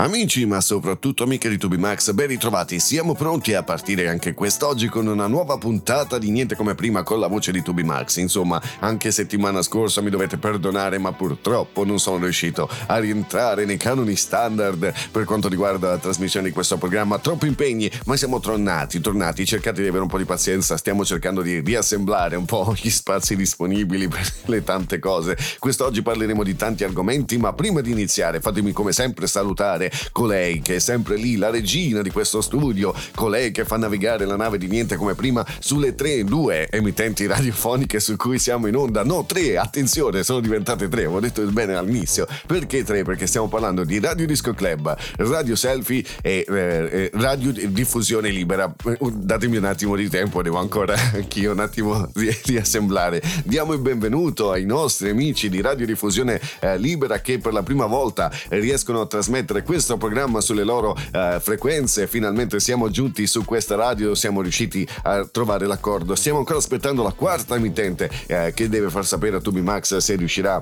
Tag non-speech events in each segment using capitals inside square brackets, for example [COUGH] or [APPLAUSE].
Amici, ma soprattutto amiche di Tubimax, ben ritrovati. Siamo pronti a partire anche quest'oggi con una nuova puntata di Niente come prima con la voce di Tubimax. Insomma, anche settimana scorsa mi dovete perdonare, ma purtroppo non sono riuscito a rientrare nei canoni standard per quanto riguarda la trasmissione di questo programma. Troppi impegni, ma siamo tornati, tornati. Cercate di avere un po' di pazienza, stiamo cercando di riassemblare un po' gli spazi disponibili per le tante cose. Quest'oggi parleremo di tanti argomenti, ma prima di iniziare fatemi come sempre salutare colei che è sempre lì, la regina di questo studio, colei che fa navigare la nave di niente come prima sulle tre, due emittenti radiofoniche su cui siamo in onda. No, tre, attenzione, sono diventate tre, avevo detto bene all'inizio. Perché tre? Perché stiamo parlando di Radio Disco Club, Radio Selfie e eh, eh Radio Diffusione Libera. Datemi un attimo di tempo, devo ancora anch'io un attimo riassemblare. Diamo il benvenuto ai nostri amici di Radio Diffusione eh, Libera che per la prima volta riescono a trasmettere questo questo programma sulle loro uh, frequenze. Finalmente siamo giunti su questa radio, siamo riusciti a trovare l'accordo. Stiamo ancora aspettando la quarta emittente uh, che deve far sapere a Tubi Max se riuscirà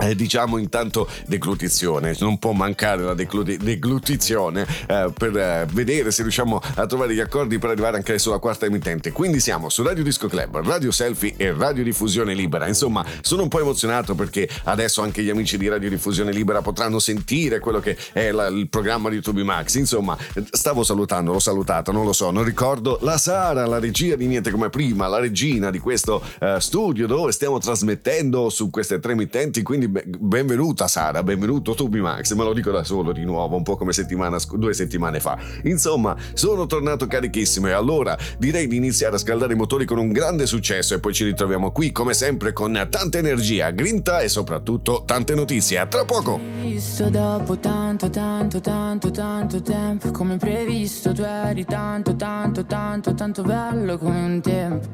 eh, diciamo intanto deglutizione, non può mancare la declu- deglutizione eh, per eh, vedere se riusciamo a trovare gli accordi per arrivare anche sulla quarta emittente. Quindi siamo su Radio Disco Club, Radio Selfie e Radio Diffusione Libera. Insomma, sono un po' emozionato perché adesso anche gli amici di Radio Diffusione Libera potranno sentire quello che è la, il programma di Tubi Max. Insomma, stavo salutando, l'ho salutato, non lo so, non ricordo la Sara, la regia di Niente come prima, la regina di questo uh, studio dove stiamo trasmettendo su queste tre emittenti. Quindi benvenuta Sara, benvenuto Tubi Max, me lo dico da solo di nuovo, un po' come settimana, due settimane fa. Insomma, sono tornato carichissimo e allora direi di iniziare a scaldare i motori con un grande successo e poi ci ritroviamo qui come sempre con tanta energia, grinta e soprattutto tante notizie. A tra poco! Visto dopo tanto, tanto, tanto, tanto tempo, come previsto tu eri tanto, tanto, tanto, tanto bello come un tempo.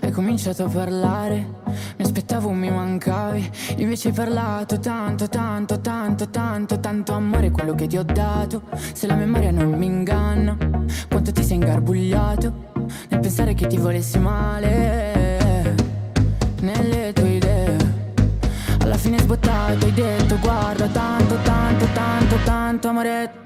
Hai cominciato a parlare, mi aspettavo mi mancavi, invece parlato tanto, tanto, tanto, tanto, tanto amore quello che ti ho dato. Se la memoria non mi inganna, quanto ti sei ingarbugliato nel pensare che ti volessi male. Nelle tue idee, alla fine sbottato hai detto guarda tanto, tanto, tanto, tanto amore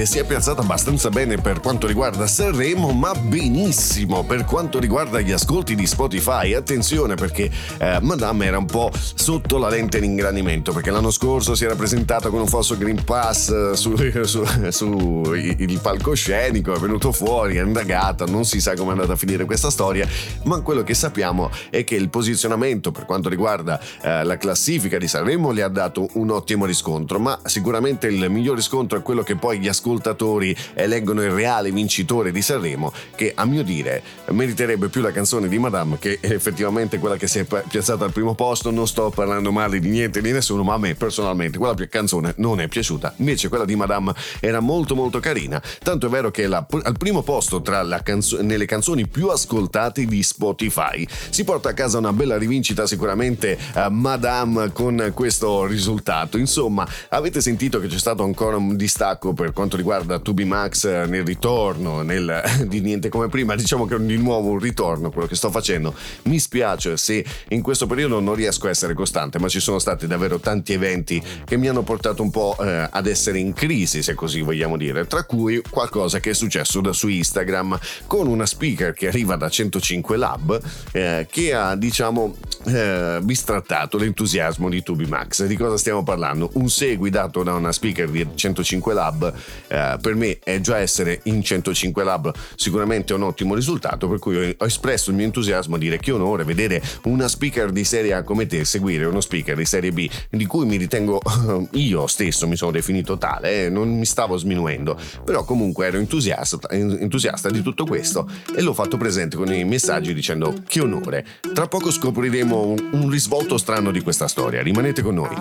che si è piazzata abbastanza bene per quanto riguarda Sanremo, ma benissimo per quanto riguarda gli ascolti di Spotify. Attenzione perché eh, Madame era un po' sotto la lente di ingrandimento, perché l'anno scorso si era presentato con un falso Green Pass [LAUGHS] su, su, su il palcoscenico, è venuto fuori, è indagata, non si sa come è andata a finire questa storia, ma quello che sappiamo è che il posizionamento per quanto riguarda eh, la classifica di Sanremo le ha dato un ottimo riscontro, ma sicuramente il miglior riscontro è quello che poi gli ascoltatori eleggono il reale vincitore di Sanremo, che a mio dire meriterebbe più la canzone di Madame che effettivamente quella che si è piazzata al primo posto. Non sto parlando male di niente di nessuno, ma a me personalmente quella canzone non è piaciuta. Invece quella di Madame era molto molto carina, tanto è vero che la, al primo posto tra canzo- nelle canzoni più ascoltate di Spotify si porta a casa una bella rivincita sicuramente uh, Madame con questo risultato. Insomma, avete sentito che c'è stato ancora un distacco per quanto riguarda Tubi Max nel ritorno, nel, [LAUGHS] di niente come prima, diciamo che di nuovo un ritorno quello che sto facendo. Mi spiace se in questo periodo non riesco a essere costante, ma ci sono stati davvero tanti eventi che mi hanno portato un po' eh, ad essere in crisi, se così vogliamo dire, tra cui qualcosa che è successo da su Instagram con una speaker che arriva da 105 Lab eh, che ha diciamo eh, bistrattato l'entusiasmo di Tubi Max. Di cosa stiamo parlando? Un segui dato da una speaker di 105 Lab eh, per me è già essere in 105 Lab sicuramente un ottimo risultato per cui ho espresso il mio entusiasmo a dire che onore vedere una speaker di serie A come te seguire uno speaker di serie B di cui mi ritengo [LAUGHS] io stesso mi sono definito tale, eh, non mi stavo sminuendo, però comunque ero entusiasta, entusiasta di tutto questo e l'ho fatto presente con i messaggi dicendo che onore. Tra poco scopriremo un, un risvolto strano di questa storia, rimanete con noi.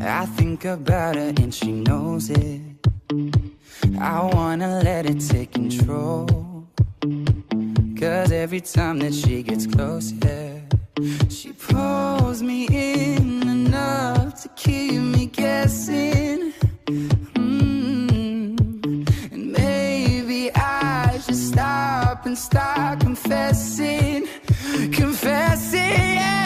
I think about her and she knows it. I wanna let it take control. Cause every time that she gets close, yeah, she pulls me in enough to keep me guessing. Mm. And maybe I should stop and start confessing, confessing, yeah.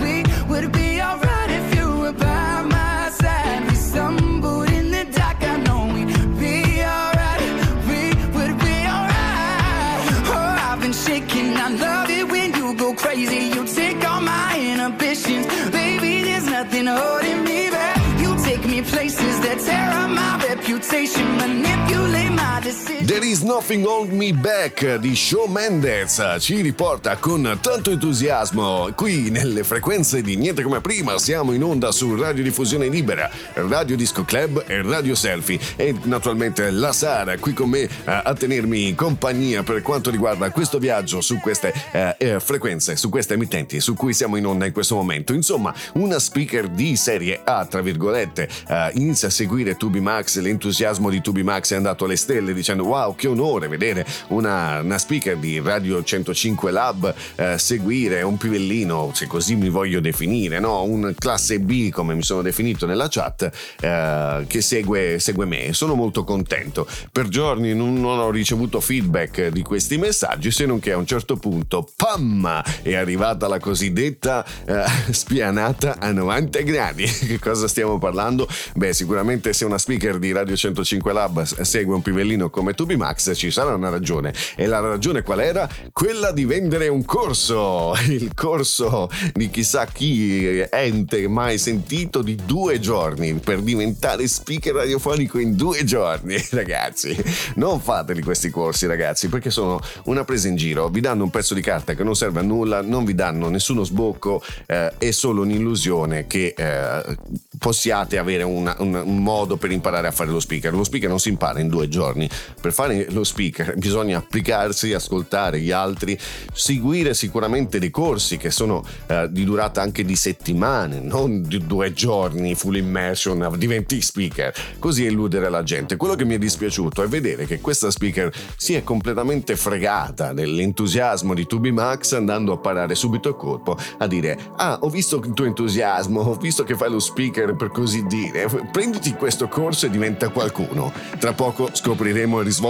You take There is Nothing Hold Me Back di Shawn Mendes ci riporta con tanto entusiasmo qui nelle frequenze di Niente Come Prima. Siamo in onda su Radio Diffusione Libera, Radio Disco Club e Radio Selfie e naturalmente la Sara qui con me a tenermi compagnia per quanto riguarda questo viaggio su queste eh, eh, frequenze, su queste emittenti su cui siamo in onda in questo momento. Insomma, una speaker di serie A, tra virgolette, eh, inizia a seguire Tubi Max, l'entusiasmo di Tubi Max è andato alle stelle dicendo wow wow, che onore vedere una, una speaker di Radio 105 Lab eh, seguire un pivellino, se così mi voglio definire, no? un classe B come mi sono definito nella chat, eh, che segue, segue, me. Sono molto contento. Per giorni non, non, ho ricevuto feedback di questi messaggi, se non che a un certo punto, pam, è arrivata la cosiddetta eh, spianata a 90 gradi. [LAUGHS] che cosa stiamo parlando? Beh, sicuramente se una speaker di Radio 105 Lab segue un pivellino come tu Max ci sarà una ragione. E la ragione qual era? Quella di vendere un corso, [LAUGHS] il corso di chissà chi ente mai sentito di due giorni per diventare speaker radiofonico in due giorni. [LAUGHS] Ragazzi, non fateli questi corsi, ragazzi, perché sono una presa in giro. Vi danno un pezzo di carta che non serve a nulla, non vi danno nessuno sbocco, eh, è solo un'illusione che eh, possiate avere una, un, un modo per imparare a fare lo speaker. Lo speaker non si impara in due giorni. Per fare lo speaker bisogna applicarsi, ascoltare gli altri, seguire sicuramente dei corsi che sono eh, di durata anche di settimane, non di due giorni full immersion, diventi speaker, così eludere la gente. Quello che mi è dispiaciuto è vedere che questa speaker si è completamente fregata dell'entusiasmo di Tubi Max andando a parare subito a colpo a dire ah ho visto il tuo entusiasmo, ho visto che fai lo speaker per così dire, prenditi questo corso e diventa qualcuno. Tra poco scopriremo il risvolto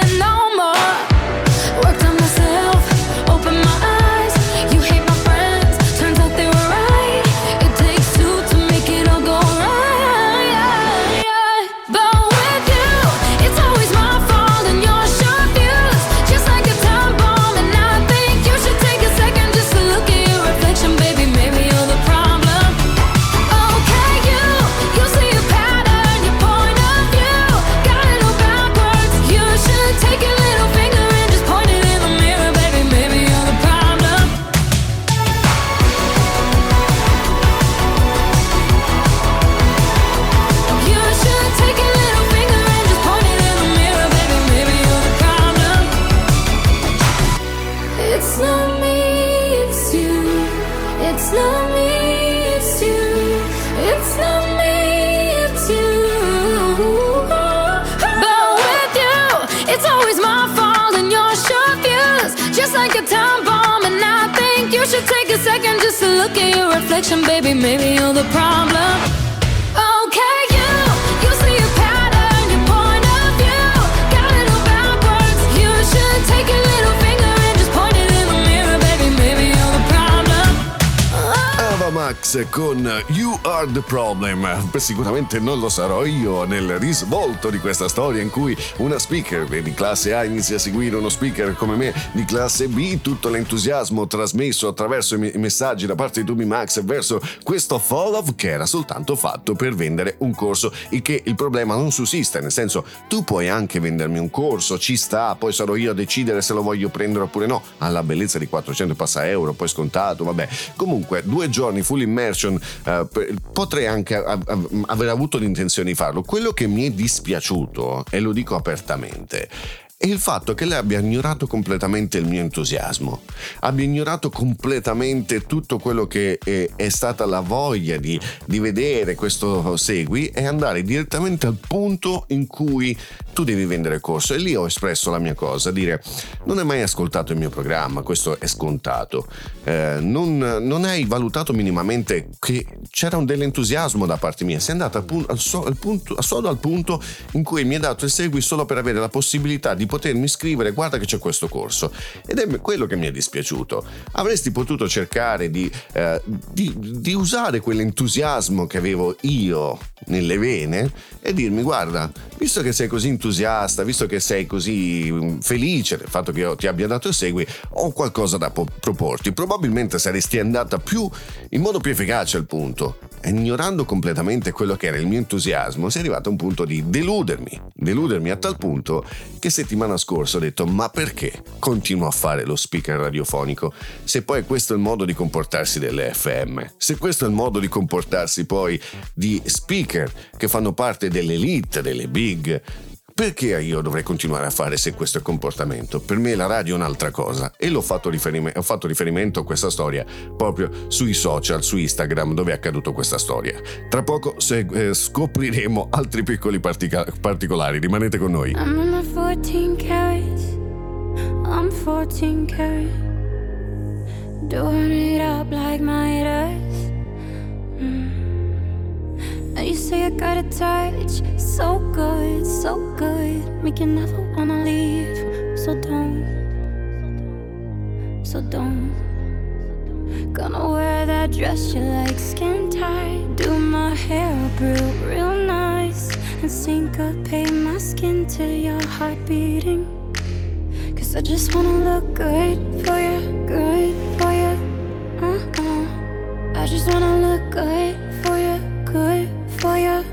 baby, maybe you're the problem. Con You Are the Problem. Sicuramente non lo sarò io nel risvolto di questa storia in cui una speaker di classe A inizia a seguire uno speaker come me di classe B, tutto l'entusiasmo trasmesso attraverso i messaggi da parte di Tubi Max verso questo follow che era soltanto fatto per vendere un corso, il che il problema non sussiste, nel senso tu puoi anche vendermi un corso, ci sta, poi sarò io a decidere se lo voglio prendere oppure no, alla bellezza di 400 passa euro, poi scontato, vabbè. Comunque, due giorni full immersion, eh, potrei anche aver avuto l'intenzione di farlo. Quello che mi è dispiaciuto, e lo dico apertamente, è il fatto che lei abbia ignorato completamente il mio entusiasmo, abbia ignorato completamente tutto quello che è, è stata la voglia di, di, vedere questo segui e andare direttamente al punto in cui tu devi vendere il corso. E lì ho espresso la mia cosa, dire non hai mai ascoltato il mio programma, questo è scontato, eh, non, non, hai valutato minimamente che c'era un dell'entusiasmo da parte mia, sei andata al, so, al punto, solo al punto in cui mi hai dato il segui solo per avere la possibilità di potermi scrivere guarda che c'è questo corso ed è quello che mi è dispiaciuto. Avresti potuto cercare di, eh, di, di usare quell'entusiasmo che avevo io nelle vene e dirmi guarda visto che sei così entusiasta visto che sei così mm, felice del fatto che io ti abbia dato il segui ho qualcosa da po- proporti. Probabilmente saresti andata più in modo più efficace al punto. Ignorando completamente quello che era il mio entusiasmo, si è arrivato a un punto di deludermi, deludermi a tal punto che settimana scorsa ho detto ma perché continuo a fare lo speaker radiofonico? Se poi questo è il modo di comportarsi delle FM, se questo è il modo di comportarsi poi di speaker che fanno parte dell'elite, delle big, perché io dovrei continuare a fare se questo è comportamento? Per me la radio è un'altra cosa e l'ho fatto riferime- ho fatto riferimento a questa storia proprio sui social, su Instagram dove è accaduto questa storia. Tra poco se, eh, scopriremo altri piccoli partica- particolari, rimanete con noi. I'm 14 carats, I'm 14 carats, doing it up like my mm. You say I got a touch so good, so good, make you never wanna leave. So don't, so don't. Gonna wear that dress you like, skin tight. Do my hair up real, real nice, and syncopate my skin to your heart beating. Cause I just wanna look good for you, good for you. Uh-uh. I just wanna look good for you, good for you.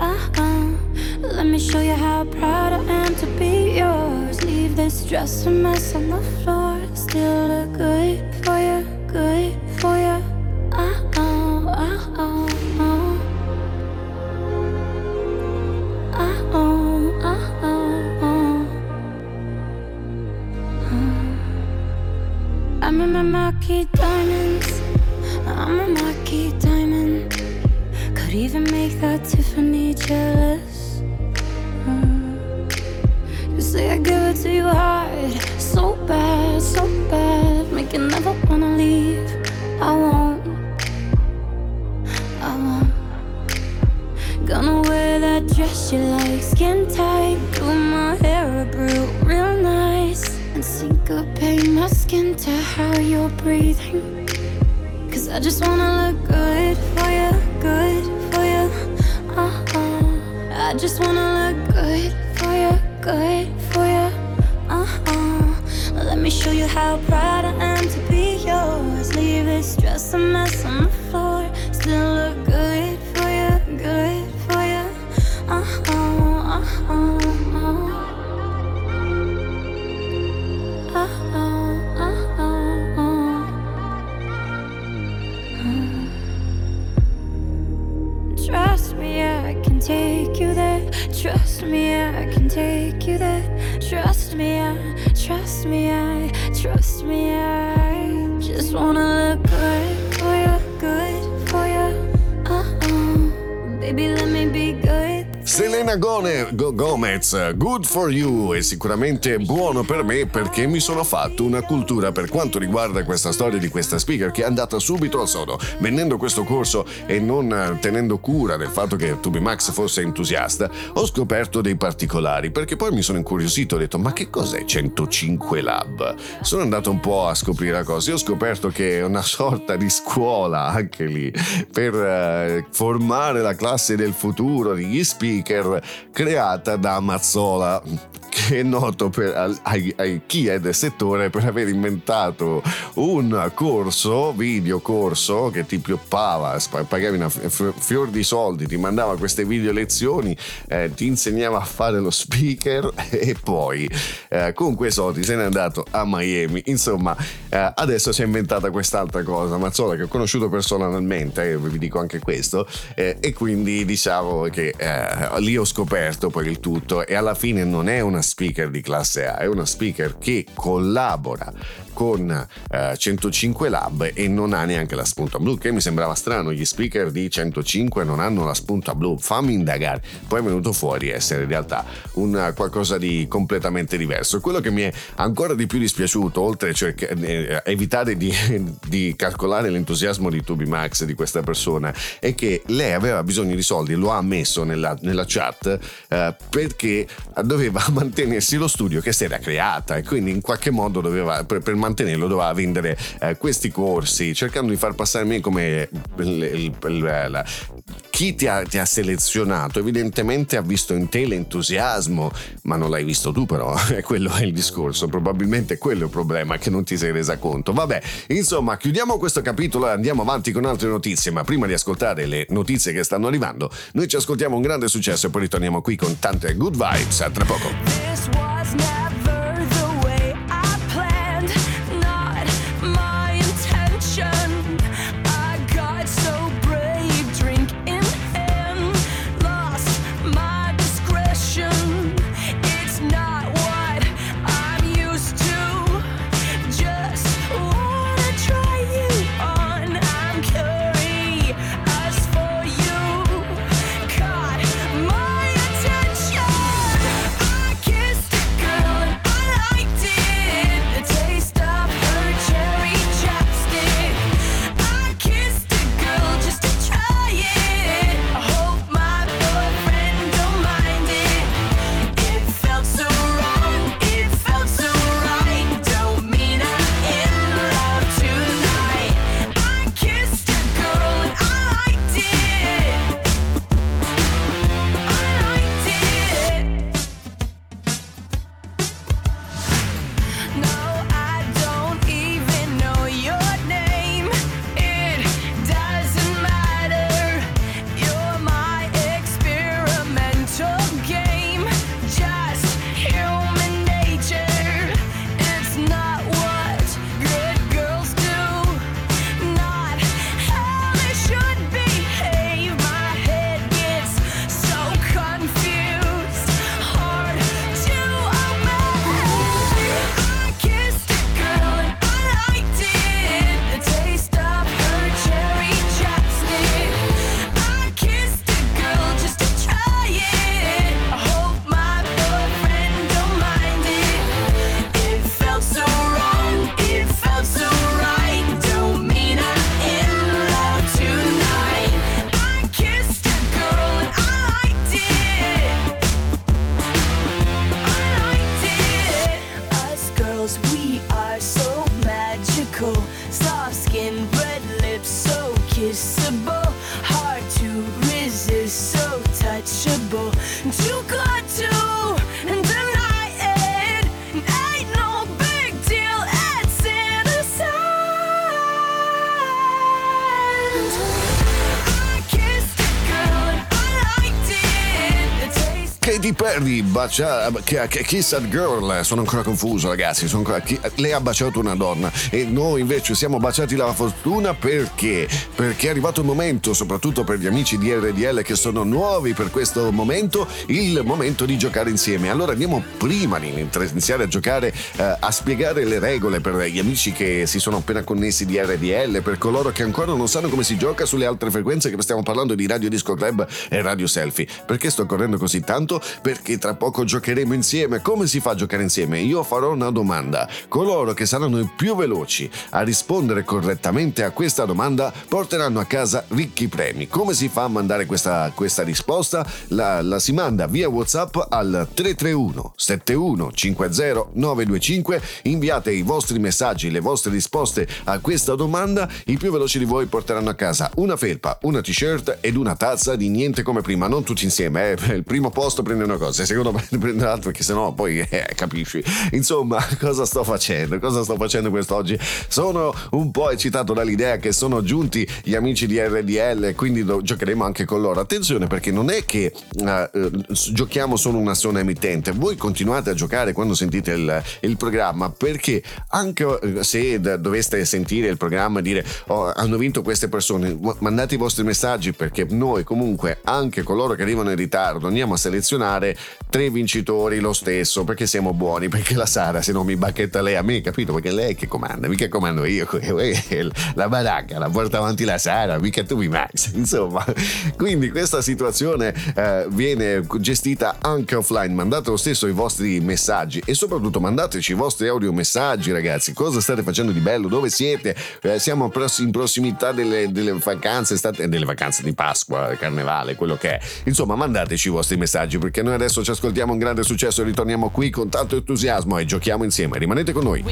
Uh-uh. Let me show you how proud I am to be yours. Leave this dress a mess on the floor. Still look good for you, good for you. Uh-uh, uh-uh, uh. Uh-uh, uh-uh, uh. I'm in my marquee diamonds. I'm a marquee diamond. Could even make that Tiffany jealous. Mm. You say I give it to you hard, so bad, so bad, make you never wanna leave. I won't, I won't. Gonna wear that dress you like, skin tight, do my hair up real, real nice, and syncopate my skin to how you're breathing. Cause I just wanna look good for you, good I just wanna look good for you, good for you. Uh huh. Let me show you how proud I am to be yours. Leave this dress a mess on the floor. Still look good for you, good for you. Uh huh, uh huh. Take you there. Trust Selena Go Gomez, good for you e sicuramente buono per me perché mi sono fatto una cultura per quanto riguarda questa storia di questa speaker che è andata subito al sodo. Venendo questo corso e non tenendo cura del fatto che Tubi Max fosse entusiasta, ho scoperto dei particolari perché poi mi sono incuriosito, ho detto ma che cos'è 105 Lab? Sono andato un po' a scoprire la cosa e ho scoperto che è una sorta di scuola anche lì per uh, formare la classe del futuro degli speaker creata da Mazzola che è noto per, ai, ai, chi è del settore per aver inventato un corso, video corso, che ti pioppava, pagavi una fior di soldi, ti mandava queste video lezioni, eh, ti insegnava a fare lo speaker [LAUGHS] e poi eh, con quei soldi se n'è andato a Miami. Insomma, eh, adesso si è inventata quest'altra cosa, Mazzola che ho conosciuto personalmente, eh, vi dico anche questo, eh, e quindi diciamo che eh, lì ho scoperto poi il tutto e alla fine non è una speaker di classe A, è una speaker che collabora con eh, 105 Lab e non ha neanche la spunta blu, che mi sembrava strano, gli speaker di 105 non hanno la spunta blu, fammi indagare. Poi è venuto fuori essere in realtà un qualcosa di completamente diverso. Quello che mi è ancora di più dispiaciuto, oltre a cerca- eh, evitare di, [LAUGHS] di, calcolare l'entusiasmo di Tubi Max di questa persona, è che lei aveva bisogno di soldi, lo ha ammesso nella, nella chat, eh, perché doveva [LAUGHS] mantenersi lo studio che si era creata e quindi in qualche modo doveva, per, per mantenerlo doveva vendere eh, questi corsi, cercando di far passare me come il, il, il, la, chi ti ha, ti ha, selezionato evidentemente ha visto in te l'entusiasmo, ma non l'hai visto tu però, [LAUGHS] quello è il discorso, probabilmente quello è il problema che non ti sei resa conto. Vabbè, insomma, chiudiamo questo capitolo e andiamo avanti con altre notizie, ma prima di ascoltare le notizie che stanno arrivando, noi ci ascoltiamo un grande successo e poi ritorniamo qui con tante good vibes. A tra poco. Bacia, che, che Kiss That Girl sono ancora confuso ragazzi ancora, chi, lei ha baciato una donna e noi invece siamo baciati la fortuna perché perché è arrivato il momento soprattutto per gli amici di RDL che sono nuovi per questo momento il momento di giocare insieme. Allora andiamo prima di iniziare a giocare eh, a spiegare le regole per gli amici che si sono appena connessi di RDL per coloro che ancora non sanno come si gioca sulle altre frequenze che stiamo parlando di Radio Disco Club e Radio Selfie. Perché sto correndo così tanto? Perché tra poco giocheremo insieme. Come si fa a giocare insieme? Io farò una domanda. Coloro che saranno i più veloci a rispondere correttamente a questa domanda porteranno a casa ricchi premi. Come si fa a mandare questa, questa risposta? La, la, si manda via WhatsApp al 331 71 50 925. Inviate i vostri messaggi, le vostre risposte a questa domanda. I più veloci di voi porteranno a casa una felpa, una t-shirt ed una tazza di niente come prima. Non tutti insieme, eh. il primo posto prende una cosa, il secondo [LAUGHS] prende l'altro, perché sennò poi eh, capisci. Insomma, [LAUGHS] cosa sto facendo? Cosa sto facendo quest'oggi? Sono un po' eccitato dall'idea che sono giunti gli amici di RDL, quindi do, giocheremo anche con loro. Attenzione, perché non è che uh, giochiamo solo una sola emittente, voi continuate a giocare quando sentite il, il programma, perché anche eh, se doveste sentire il programma e dire oh, hanno vinto queste persone, mandate i vostri messaggi perché noi comunque, anche coloro che arrivano in ritardo, andiamo a selezionare tre vincitori lo stesso perché siamo buoni perché la Sara se non mi bacchetta lei a me capito? Perché lei che comanda mica comando io. [LAUGHS] La baracca la porta avanti la Sara mica tu mi Max [LAUGHS] insomma. Quindi questa situazione eh, viene gestita anche offline. Mandate lo stesso i vostri messaggi e soprattutto mandateci i vostri audio messaggi ragazzi. Cosa state facendo di bello? Dove siete? Eh, siamo in prossimità delle, delle vacanze? State, delle vacanze di Pasqua carnevale quello che è. Insomma mandateci i vostri messaggi perché noi adesso ci ascoltiamo un grande successo e ritorniamo qui con tanto entusiasmo e giochiamo insieme. Rimanete con noi.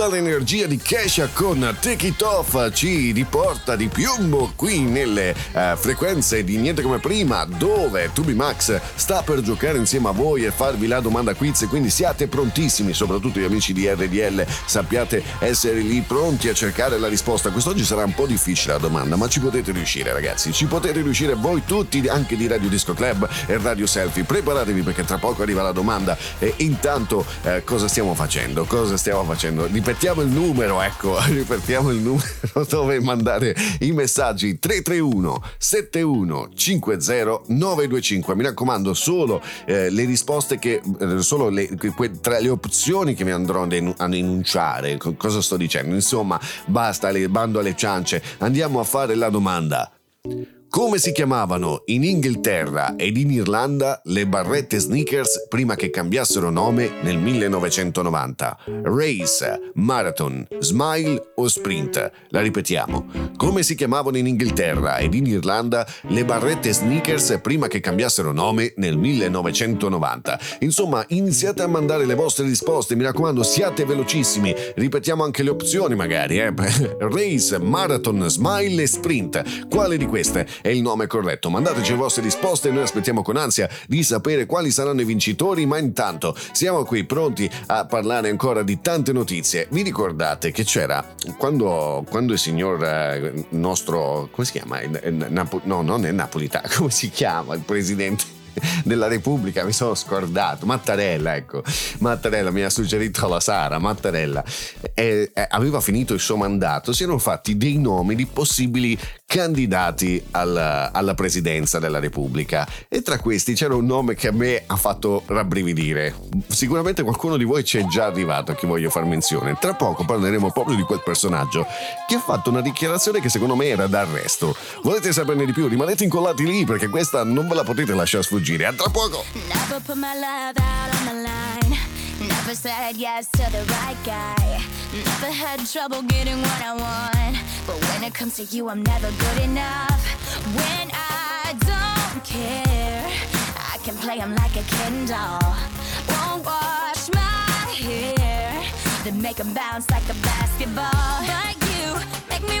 Tutta l'energia di Kesha con Take It Off ci riporta di piombo qui nelle uh, frequenze di Niente Come Prima dove Tubi Max sta per giocare insieme a voi e farvi la domanda quiz quindi siate prontissimi soprattutto gli amici di RDL sappiate essere lì pronti a cercare la risposta. Quest'oggi sarà un po' difficile la domanda ma ci potete riuscire ragazzi ci potete riuscire voi tutti anche di Radio Disco Club e Radio Selfie. Preparatevi perché tra poco arriva la domanda e intanto eh, cosa stiamo facendo? Cosa stiamo facendo? Facendo? Ripetiamo il numero, ecco, [LAUGHS] ripetiamo il numero [LAUGHS] dove mandare i messaggi 331 71 50 925. Mi raccomando, solo eh, le risposte che eh, solo le, que, tra le opzioni che mi andrò ad enunciare. Cosa sto dicendo? Insomma, basta le bando alle ciance. Andiamo a fare la domanda. Come si chiamavano in Inghilterra ed in Irlanda le barrette sneakers prima che cambiassero nome nel 1990? Race, Marathon, Smile o Sprint? La ripetiamo. Come si chiamavano in Inghilterra ed in Irlanda le barrette sneakers prima che cambiassero nome nel 1990? Insomma, iniziate a mandare le vostre risposte, mi raccomando, siate velocissimi. Ripetiamo anche le opzioni magari, eh? [LAUGHS] Race, Marathon, Smile e Sprint. Quale di queste? È il nome corretto. Mandateci le vostre risposte e noi aspettiamo con ansia di sapere quali saranno i vincitori, ma intanto siamo qui pronti a parlare ancora di tante notizie. Vi ricordate che c'era quando, quando il signor eh, nostro, come si chiama? No, non è Napolitano, [LAUGHS] come si chiama il presidente? della Repubblica, mi sono scordato. Mattarella, ecco. Mattarella mi ha suggerito la Sara, Mattarella. E, e, aveva finito il suo mandato, si erano fatti dei nomi di possibili candidati alla, alla, presidenza della Repubblica e tra questi c'era un nome che a me ha fatto rabbrividire. Sicuramente qualcuno di voi ci è già arrivato a chi voglio far menzione. Tra poco parleremo proprio di quel personaggio che ha fatto una dichiarazione che secondo me era d'arresto. Volete saperne di più? Rimanete incollati lì perché questa non ve la potete lasciare sfuggire. A tra poco! Never said yes to the right guy. Never had trouble getting what I want. But when it comes to you, I'm never good enough. When I don't care, I can play him like a Ken doll. Won't wash my hair, then make him bounce like a basketball. But you make me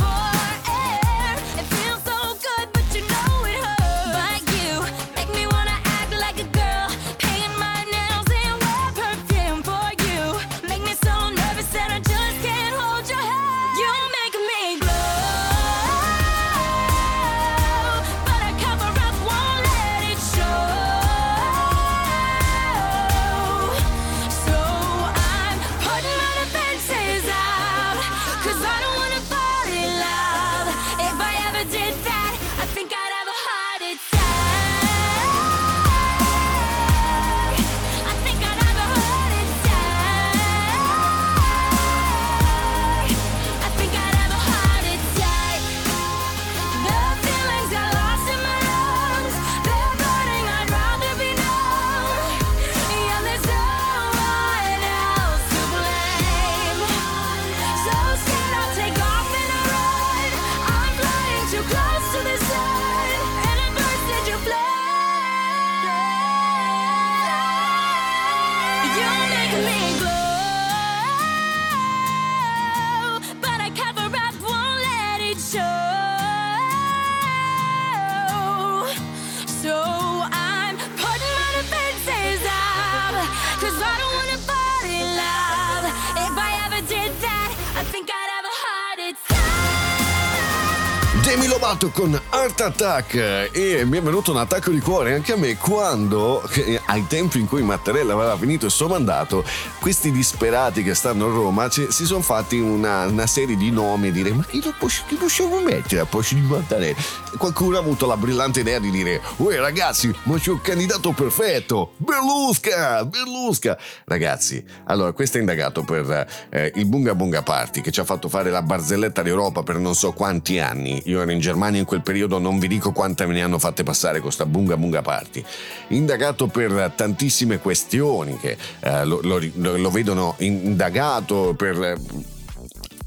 con Art Attack e mi è venuto un attacco di cuore anche a me quando, ai tempi in cui Mattarella aveva finito il suo mandato, questi disperati che stanno a Roma ci, si sono fatti una, una, serie di nomi e dire ma chi, lo, possiamo mettere a posto di Mattarella? Qualcuno ha avuto la brillante idea di dire uè ragazzi ma c'è un candidato perfetto, Berlusca, Berlusca. Ragazzi, allora questo è indagato per eh, il Bunga Bunga Party che ci ha fatto fare la barzelletta d'Europa per non so quanti anni. Io ero in Germania in quel periodo, non vi dico quante me ne hanno fatte passare con sta bunga bunga party. Indagato per tantissime questioni che eh, lo, lo, lo, vedono indagato per... Eh,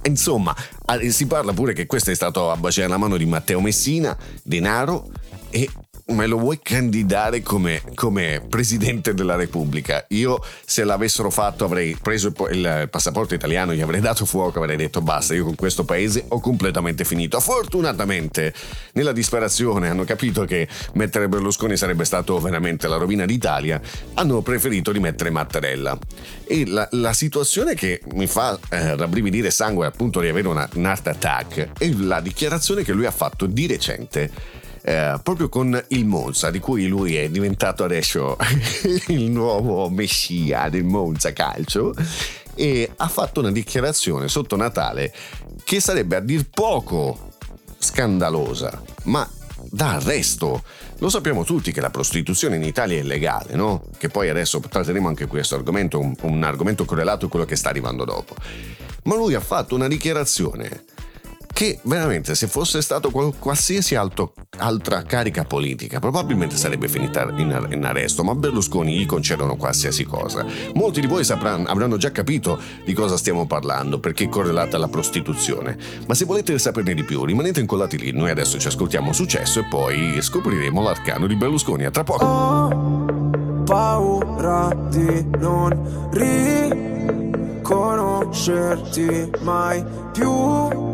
insomma, si parla pure che questo è stato a baciare la mano di Matteo Messina, denaro e me lo vuoi candidare come, come, presidente della Repubblica? Io se l'avessero fatto avrei preso il passaporto italiano, gli avrei dato fuoco, avrei detto basta, io con questo paese ho completamente finito. Fortunatamente nella disperazione hanno capito che mettere Berlusconi sarebbe stato veramente la rovina d'Italia, hanno preferito rimettere Mattarella. E la, la situazione che mi fa eh, rabbrividire sangue appunto di avere una, un heart attack è la dichiarazione che lui ha fatto di recente eh, proprio con il Monza, di cui lui è diventato adesso [LAUGHS] il nuovo messia del Monza Calcio, e ha fatto una dichiarazione sotto Natale che sarebbe a dir poco scandalosa, ma da arresto. Lo sappiamo tutti che la prostituzione in Italia è illegale, no? Che poi adesso tratteremo anche questo argomento, un, un argomento correlato a quello che sta arrivando dopo. Ma lui ha fatto una dichiarazione che veramente se fosse stato qualsiasi altro, altra carica politica probabilmente sarebbe finita in, in, arresto, ma Berlusconi gli concedono qualsiasi cosa. Molti di voi sapranno, avranno già capito di cosa stiamo parlando, perché è correlata alla prostituzione, ma se volete saperne di più rimanete incollati lì, noi adesso ci ascoltiamo successo e poi scopriremo l'arcano di Berlusconi. A tra poco! Ho paura di non riconoscerti mai più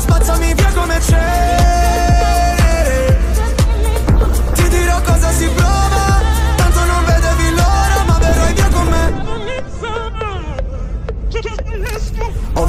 Spazzami via come cenere si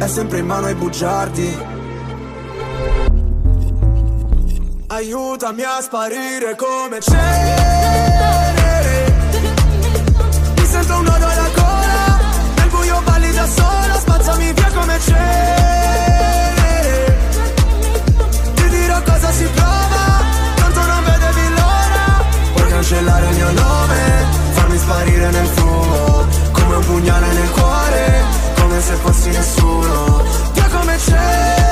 è sempre in mano ai bugiardi. Aiutami a sparire come cenere. Mi sento un nodo alla gola, nel buio balli da sola, spazzami via come cenere. Ti dirò cosa si prova, nessuno. Via come cenere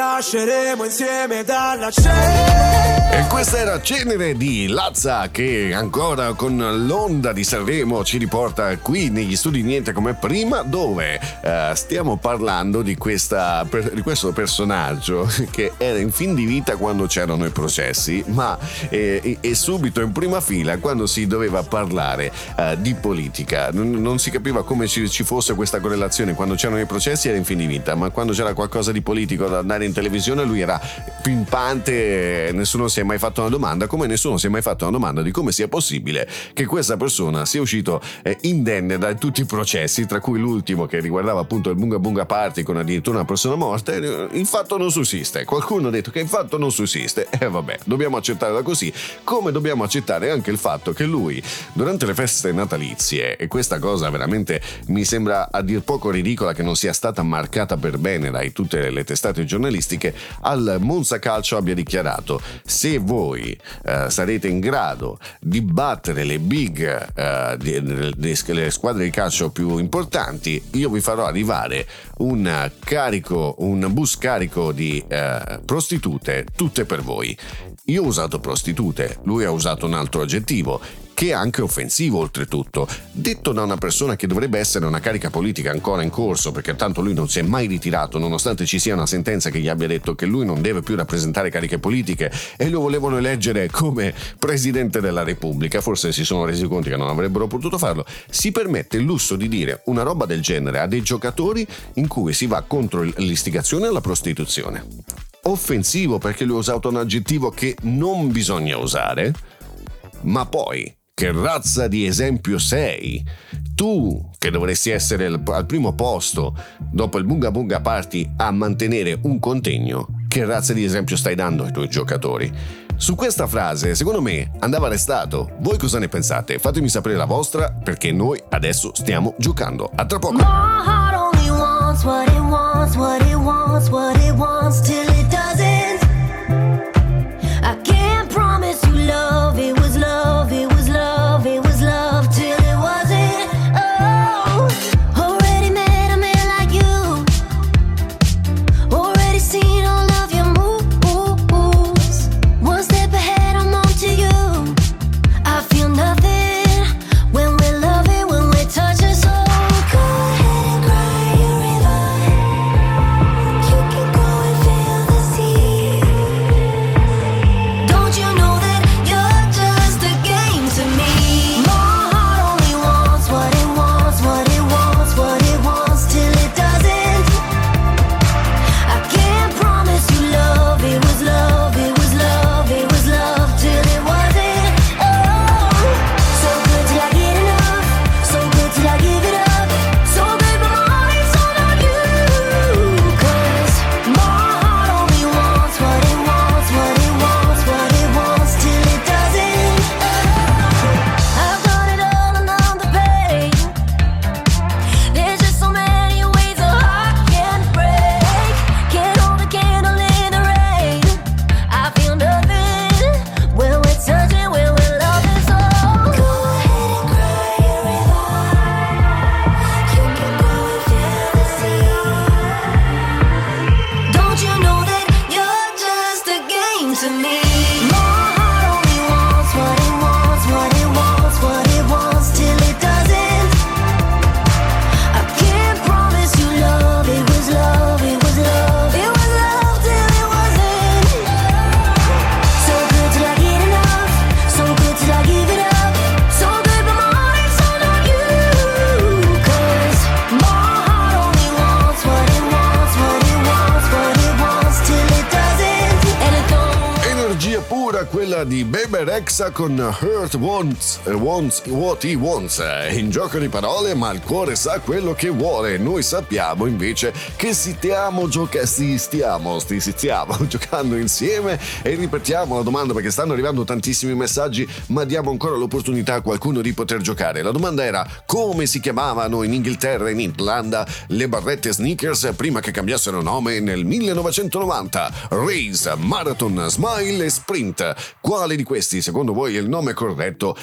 Rinasceremo insieme dalla cenere. E questa era Cenere di Lazza che ancora con l'onda di Sanremo ci riporta qui negli studi Niente come prima dove uh, stiamo parlando di, questa, di, questo personaggio [LAUGHS] che era in fin di vita quando c'erano i processi ma eh, e subito in prima fila quando si doveva parlare uh, di politica. Non, non, si capiva come ci, ci fosse questa correlazione quando c'erano i processi era in fin di vita ma quando c'era qualcosa di politico da andare in televisione lui era pimpante nessuno si è mai fatto una domanda come nessuno si è mai fatto una domanda di come sia possibile che questa persona sia uscito eh, indenne da tutti i processi tra cui l'ultimo che riguardava appunto il Bunga Bunga Party con addirittura una persona morta il fatto non sussiste. Qualcuno ha detto che il fatto non sussiste. E [LAUGHS] eh, vabbè dobbiamo accettarla così come dobbiamo accettare anche il fatto che lui durante le feste natalizie e questa cosa veramente mi sembra a dir poco ridicola che non sia stata marcata per bene dai tutte le testate giornalistiche al Monza Calcio abbia dichiarato se voi eh, sarete in grado di battere le big eh, di, di, di, le squadre di calcio più importanti io vi farò arrivare un carico un bus carico di eh, prostitute tutte per voi. Io ho usato prostitute, lui ha usato un altro aggettivo che è anche offensivo oltretutto, detto da una persona che dovrebbe essere una carica politica ancora in corso, perché tanto lui non si è mai ritirato, nonostante ci sia una sentenza che gli abbia detto che lui non deve più rappresentare cariche politiche e lo volevano eleggere come presidente della Repubblica, forse si sono resi conto che non avrebbero potuto farlo, si permette il lusso di dire una roba del genere a dei giocatori in cui si va contro l'istigazione alla prostituzione. Offensivo perché lui ha usato un aggettivo che non bisogna usare, ma poi che razza di esempio sei? Tu, che dovresti essere al primo posto dopo il Bunga Bunga Party a mantenere un contegno, che razza di esempio stai dando ai tuoi giocatori? Su questa frase, secondo me, andava arrestato. Voi cosa ne pensate? Fatemi sapere la vostra, perché noi adesso stiamo giocando. A tra poco! Alexa con Hurt Wants, wants What He Wants. In gioco di parole, ma il cuore sa quello che vuole. Noi sappiamo invece che stiamo giocando, stiamo, stiamo [LAUGHS] giocando insieme e ripetiamo la domanda perché stanno arrivando tantissimi messaggi, ma diamo ancora l'opportunità a qualcuno di poter giocare. La domanda era come si chiamavano in Inghilterra e in Irlanda le barrette sneakers prima che cambiassero nome nel 1990? Race, Marathon, Smile e Sprint. quale di questi secondo voi è il nome corretto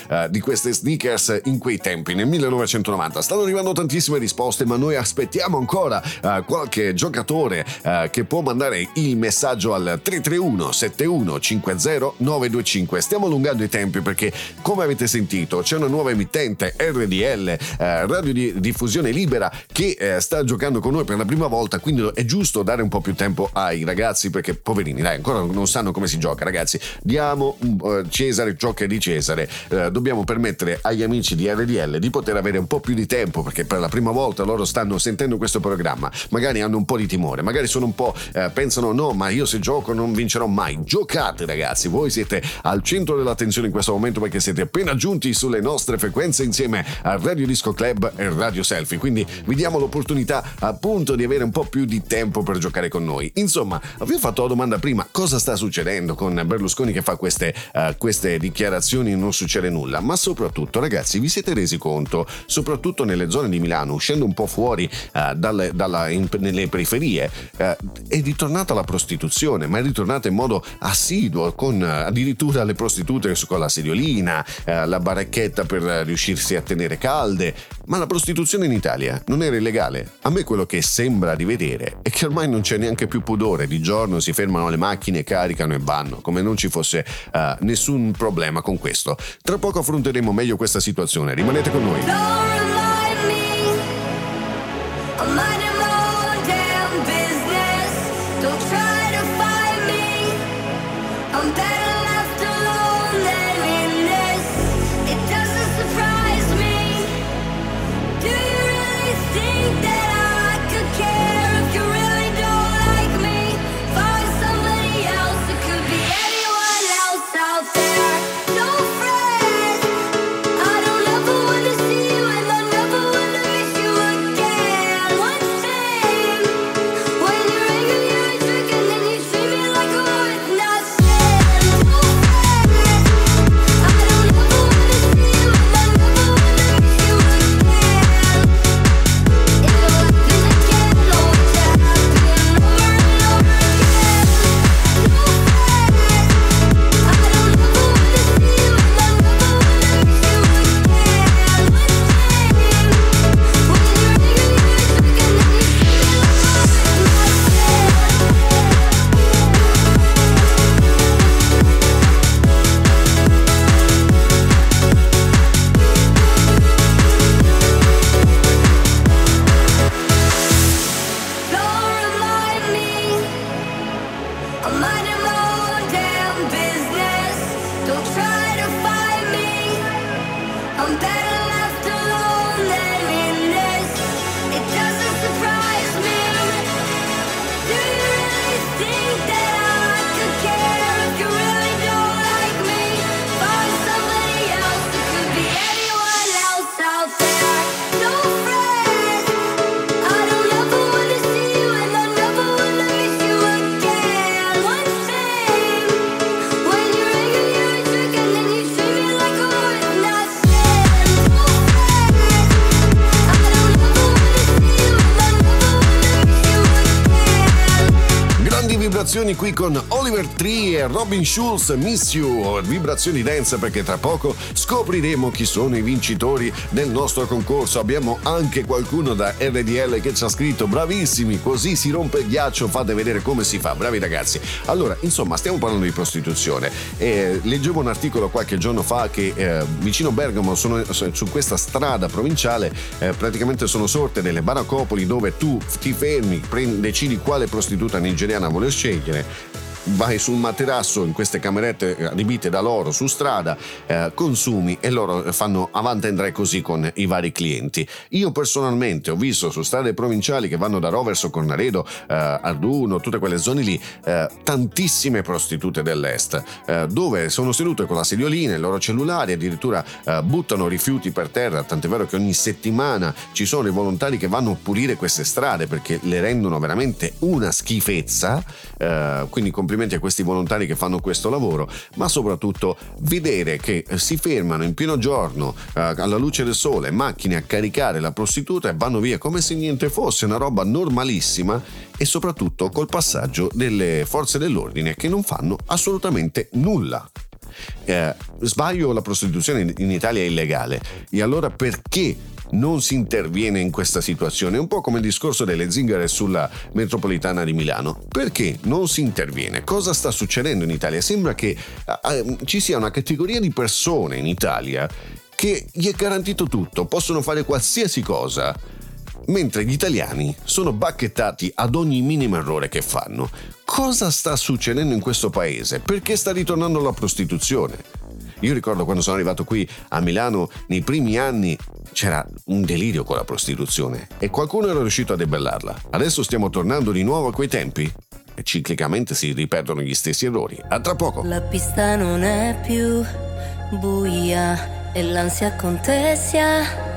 uh, di queste sneakers in quei tempi, nel 1990. Stanno arrivando tantissime risposte, ma noi aspettiamo ancora uh, qualche giocatore uh, che può mandare il messaggio al 331 71 50 925. Stiamo allungando i tempi perché, come avete sentito, c'è una nuova emittente RDL, radio di diffusione libera, che sta giocando con noi per la prima volta, quindi è giusto dare un po' più tempo ai ragazzi perché poverini, dai, ancora non sanno come si gioca, ragazzi. Diamo Cesare ciò che è di Cesare. Dobbiamo permettere agli amici di RDL di poter avere un po' più di tempo perché per la prima volta loro stanno sentendo questo programma, magari hanno un po' di timore, magari sono un po' eh, pensano no, ma io se gioco non vincerò mai. Giocate ragazzi, voi siete al centro dell'attenzione in questo momento perché siete appena giunti sulle nostre frequenze insieme a Radio Disco Club e Radio Selfie, quindi vi diamo l'opportunità appunto di avere un po' più di tempo per giocare con noi. Insomma, vi ho fatto la domanda prima, cosa sta succedendo con Berlusconi che fa queste, uh, queste dichiarazioni non succede nulla, ma soprattutto ragazzi vi siete resi conto, soprattutto nelle zone di Milano, uscendo un po' fuori uh, dalle, dalla, in, nelle periferie, uh, è ritornata la prostituzione, ma è ritornata in modo assiduo, con addirittura le prostitute con la sediolina, la baracchetta per riuscirsi a tenere calde. Ma la prostituzione in Italia non era illegale. A me quello che sembra di vedere è che ormai non c'è neanche più pudore. Di giorno si fermano le macchine, caricano e vanno, come non ci fosse nessun problema con questo. Tra poco affronteremo meglio questa situazione. Rimanete con noi. Con Oliver Tree e Robin Schulz, Miss You, vibrazioni dance perché tra poco scopriremo chi sono i vincitori del nostro concorso. Abbiamo anche qualcuno da RDL che ci ha scritto bravissimi, così si rompe il ghiaccio, fate vedere come si fa, bravi ragazzi. Allora, insomma, stiamo parlando di prostituzione. Eh, leggevo un articolo qualche giorno fa che eh, vicino Bergamo, sono, su questa strada provinciale, eh, praticamente sono sorte delle baracopoli dove tu ti fermi, prendi, decidi quale prostituta nigeriana scegliere scegliere vai sul materasso in queste camerette adibite da loro su strada, eh, consumi e loro fanno avanti e andrai così con i vari clienti. Io personalmente ho visto su strade provinciali che vanno da Roverso, Cornaredo, eh, Arduno, tutte quelle zone lì, eh, tantissime prostitute dell'est, eh, dove sono sedute con la sediolina, i loro cellulari, addirittura eh, buttano rifiuti per terra, tant'è vero che ogni settimana ci sono i volontari che vanno a pulire queste strade perché le rendono veramente una schifezza, eh, quindi complimenti complimenti a questi volontari che fanno questo lavoro, ma soprattutto vedere che eh, si fermano in pieno giorno eh, alla luce del sole macchine a caricare la prostituta e vanno via come se niente fosse, una roba normalissima e soprattutto col passaggio delle forze dell'ordine che non fanno assolutamente nulla. Eh, sbaglio, la prostituzione in Italia è illegale. E allora perché non si interviene in questa situazione? Un po' come il discorso delle zingare sulla metropolitana di Milano. Perché non si interviene? Cosa sta succedendo in Italia? Sembra che uh, ci sia una categoria di persone in Italia che gli è garantito tutto, possono fare qualsiasi cosa mentre gli italiani sono bacchettati ad ogni minimo errore che fanno. Cosa sta succedendo in questo paese? Perché sta ritornando la prostituzione? Io ricordo quando sono arrivato qui a Milano, nei primi anni c'era un delirio con la prostituzione e qualcuno era riuscito a debellarla. Adesso stiamo tornando di nuovo a quei tempi e ciclicamente si ripetono gli stessi errori. A tra poco. La pista non è più buia e l'ansia contessa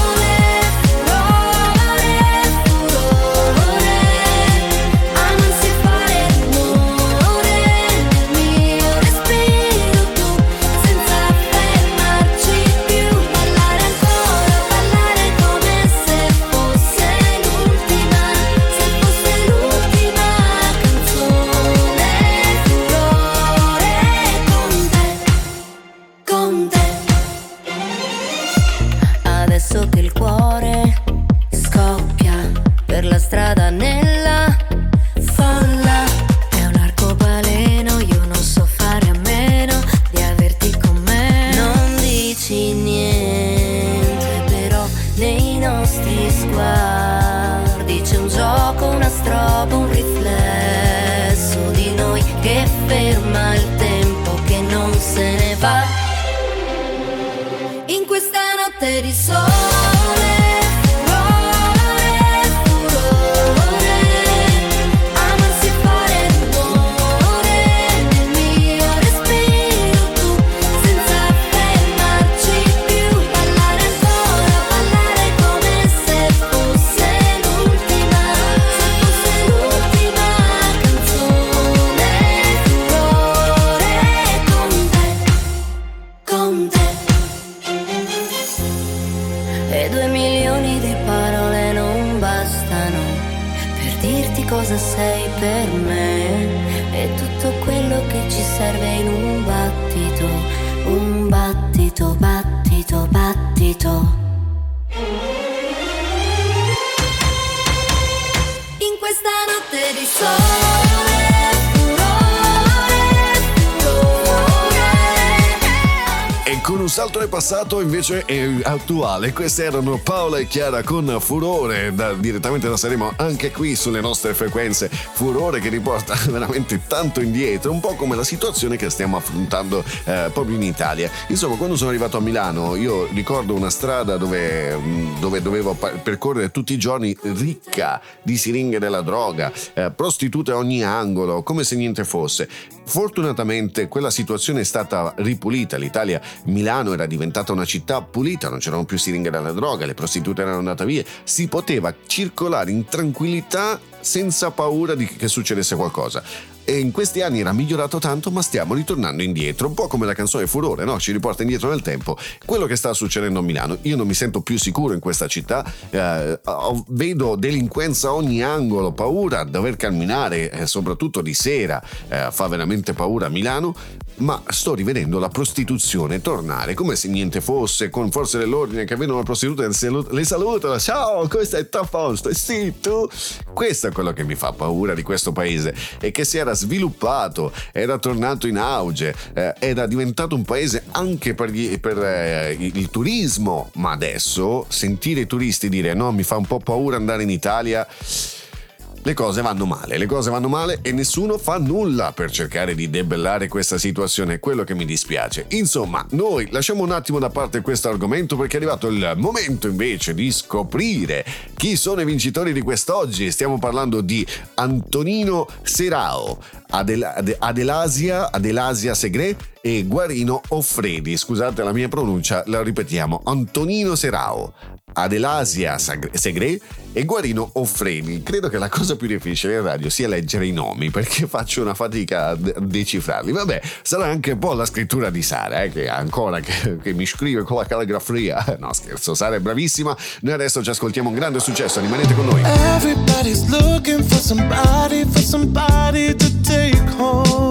that is so passato invece è attuale. Queste erano Paola e Chiara con Furore, da, direttamente da Saremo anche qui sulle nostre frequenze. Furore che riporta [LAUGHS] veramente tanto indietro, un po' come la situazione che stiamo affrontando eh, proprio in Italia. Insomma, quando sono arrivato a Milano, io ricordo una strada dove, mm, dove dovevo percorrere tutti i giorni ricca di siringhe della droga, eh, prostitute a ogni angolo, come se niente fosse. Fortunatamente quella situazione è stata ripulita, l'Italia, Milano era diventata una città pulita, non c'erano più siringhe della droga, le prostitute erano andate via, si poteva circolare in tranquillità senza paura di che succedesse qualcosa e in questi anni era migliorato tanto, ma stiamo ritornando indietro, un po' come la canzone Furore, no? Ci riporta indietro nel tempo. Quello che sta succedendo a Milano, io non mi sento più sicuro in questa città, eh, vedo delinquenza a ogni angolo, paura dover camminare, eh, soprattutto di sera, eh, fa veramente paura a Milano, ma sto rivedendo la prostituzione tornare come se niente fosse, con forze dell'ordine che vedono la prostituta e le salutano, ciao, come stai? Tutto a posto? Sì, tu? Questo è quello che mi fa paura di questo paese e che si era sviluppato, era tornato in auge, eh, era diventato un paese anche per, gli, per eh, il turismo, ma adesso sentire i turisti dire no, mi fa un po' paura andare in Italia le cose vanno male, le cose vanno male e nessuno fa nulla per cercare di debellare questa situazione, è quello che mi dispiace. Insomma, noi lasciamo un attimo da parte questo argomento perché è arrivato il momento invece di scoprire chi sono i vincitori di quest'oggi. Stiamo parlando di Antonino Serao, Adel- Adelasia, Adelasia Segre e Guarino Offredi. Scusate la mia pronuncia, la ripetiamo. Antonino Serao, Adelasia Segre e Guarino Offreni. Credo che la cosa più difficile in radio sia leggere i nomi perché [LAUGHS] faccio una fatica a decifrarli. Vabbè, sarà anche un po' la scrittura di Sara, eh, che ancora che, [LAUGHS] che, mi scrive con la calligrafia. [LAUGHS] No, scherzo, Sara è bravissima. Noi adesso ci ascoltiamo un grande successo, rimanete con noi. Everybody's looking for somebody, for somebody to take home.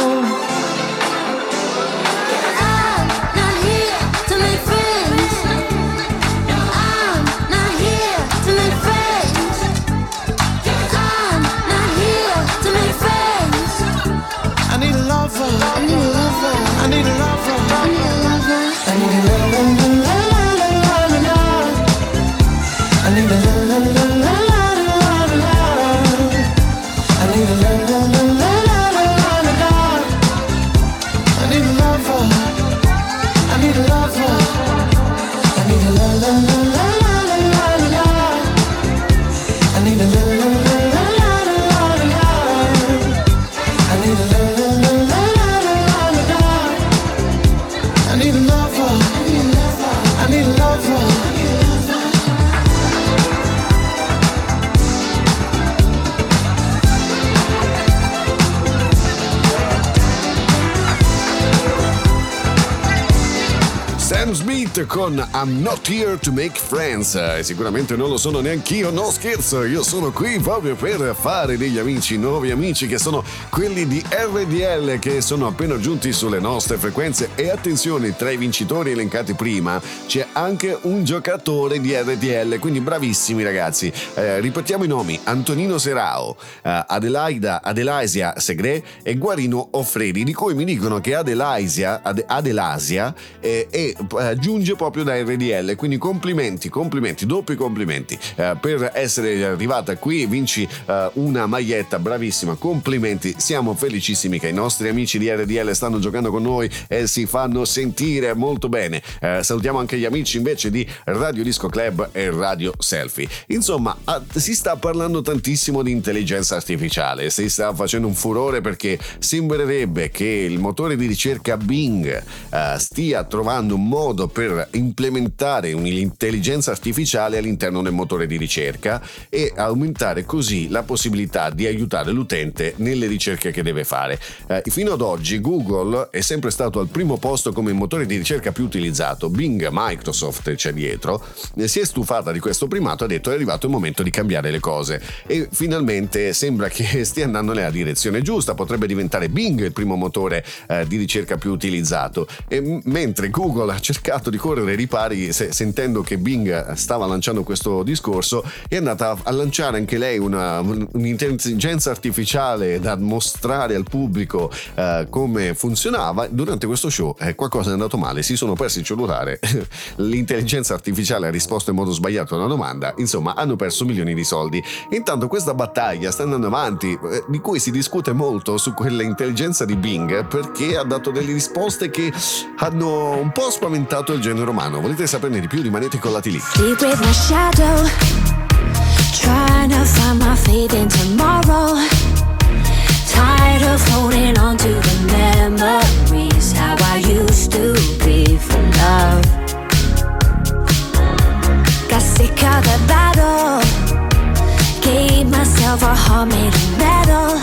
Con I'm not here to make friends. E sicuramente non lo sono neanch'io, no scherzo, io sono qui proprio per fare degli amici, nuovi amici che sono quelli di RDL che sono appena giunti sulle nostre frequenze. E attenzione, tra i vincitori elencati prima c'è anche un giocatore di RDL, quindi bravissimi ragazzi. Eh, ripetiamo i nomi: Antonino Serao, eh, Adelaida, Adelaisia Segre e Guarino Offredi, di cui mi dicono che Adelaisia, Ad- Adelasia eh, è eh, giunge proprio da RDL. Quindi complimenti, complimenti, doppi complimenti eh, per essere arrivata qui. Vinci eh, una maglietta, bravissima. Complimenti, siamo felicissimi che i nostri amici di RDL stanno giocando con noi e si fanno sentire molto bene. Eh, salutiamo anche gli amici invece di Radio Disco Club e Radio Selfie. Insomma, ah, si sta parlando tantissimo di intelligenza artificiale, si sta facendo un furore perché sembrerebbe che il motore di ricerca Bing eh, stia trovando un modo per implementare un'intelligenza artificiale all'interno del motore di ricerca e aumentare così la possibilità di aiutare l'utente nelle ricerche che deve fare. Eh, fino ad oggi Google è sempre stato al primo posto come motore di ricerca più utilizzato, Bing, Microsoft c'è dietro, eh, si è stufata di questo primato e ha detto è arrivato il momento di cambiare le cose. E finalmente sembra che [LAUGHS] stia andando nella direzione giusta, potrebbe diventare Bing il primo motore eh, di ricerca più utilizzato. E m- mentre Google ha cercato di correre ai ripari se, sentendo che Bing stava lanciando questo discorso è andata a lanciare anche lei una, un'intelligenza artificiale da mostrare al pubblico eh, come funzionava. Durante questo show eh, qualcosa è andato male, si sono persi il cellulare, [LAUGHS] l'intelligenza artificiale ha risposto in modo sbagliato a una domanda, insomma hanno perso milioni di soldi. Intanto questa battaglia sta andando avanti, eh, di cui si discute molto su quell'intelligenza di Bing perché ha dato delle risposte che hanno un po' spaventato il genere umano. Volete saperne di più? Rimanete collati lì. With my shadow, trying to find my faith in tomorrow. Tired of holding on to the memories, how I used to be for love. Got sick of the battle, gave myself a heart made of metal.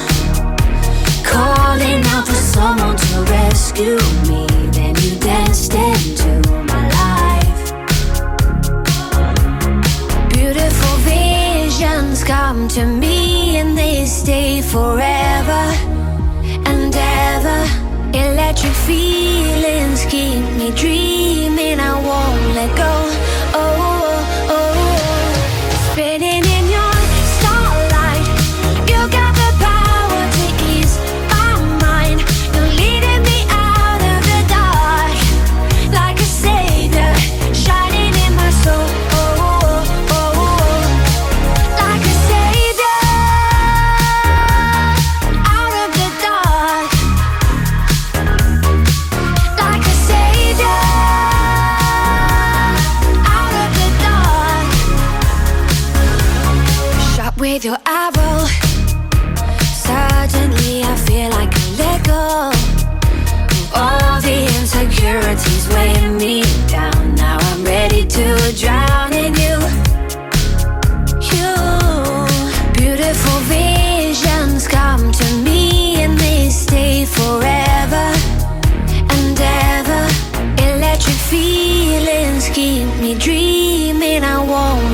Calling out for someone to rescue me, then you danced into my come to me and they stay forever and ever. Electric feelings keep me dreaming, I won't let go. Feelings keep me dreaming. I won't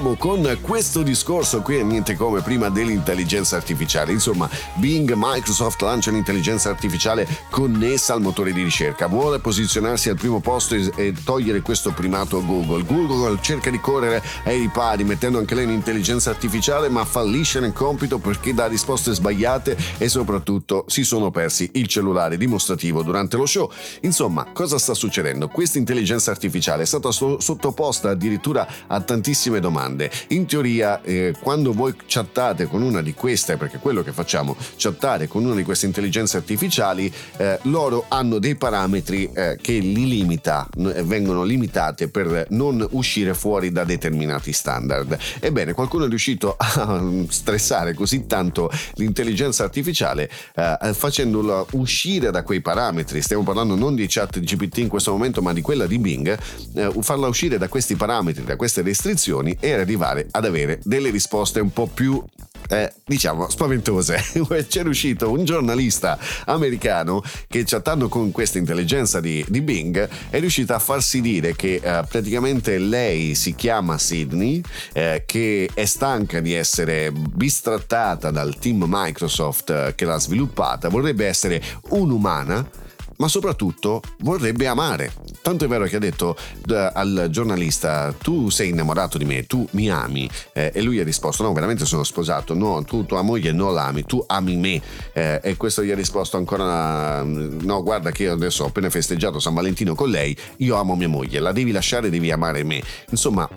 continuiamo con questo discorso qui, niente come prima dell'intelligenza artificiale. Insomma, Bing, Microsoft lancia un'intelligenza artificiale connessa al motore di ricerca. Vuole posizionarsi al primo posto e, togliere questo primato a Google. Google cerca di correre ai ripari mettendo anche lei un'intelligenza artificiale, ma fallisce nel compito perché dà risposte sbagliate e soprattutto si sono persi il cellulare dimostrativo durante lo show. Insomma, cosa sta succedendo? Questa intelligenza artificiale è stata so- sottoposta addirittura a tantissime domande. In teoria, eh, quando voi chattate con una di queste, perché quello che facciamo, chattare con una di queste intelligenze artificiali, eh, loro hanno dei parametri eh, che li limita, n- vengono limitate per non uscire fuori da determinati standard. Ebbene, qualcuno è riuscito a stressare così tanto l'intelligenza artificiale eh, facendola uscire da quei parametri. Stiamo parlando non di chat GPT in questo momento, ma di quella di Bing, eh, farla uscire da questi parametri, da queste restrizioni e arrivare ad avere delle risposte un po' più eh, diciamo spaventose. [LAUGHS] C'è riuscito un giornalista americano che chattando con questa intelligenza di, di Bing è riuscito a farsi dire che eh, praticamente lei si chiama Sydney, eh, che è stanca di essere bistrattata dal team Microsoft eh, che l'ha sviluppata, vorrebbe essere un'umana ma soprattutto vorrebbe amare. Tanto è vero che ha detto d- al giornalista tu sei innamorato di me, tu mi ami eh, e lui ha risposto no veramente sono sposato, no tu tua moglie non l'ami, tu ami me eh, e questo gli ha risposto ancora no guarda che io adesso ho appena festeggiato San Valentino con lei, io amo mia moglie, la devi lasciare, devi amare me. Insomma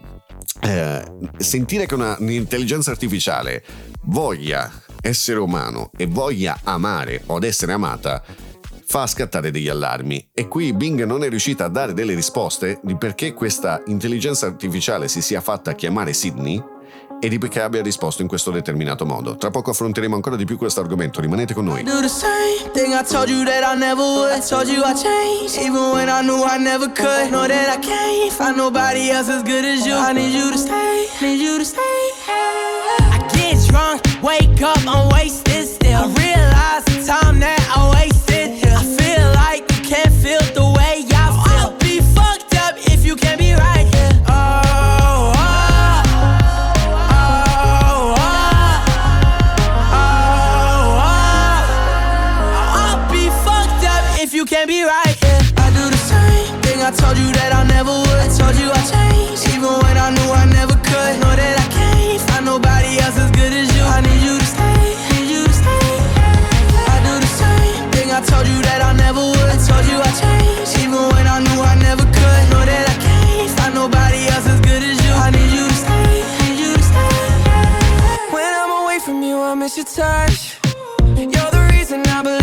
eh, sentire che una, un'intelligenza artificiale voglia essere umano e voglia amare o ad essere amata fa scattare degli allarmi. E qui Bing non è riuscita a dare delle risposte di perché questa intelligenza artificiale si sia fatta chiamare Sydney e di perché abbia risposto in questo determinato modo. Tra poco affronteremo ancora di più questo argomento, rimanete con noi. Do the same thing your touch. You're the reason I believe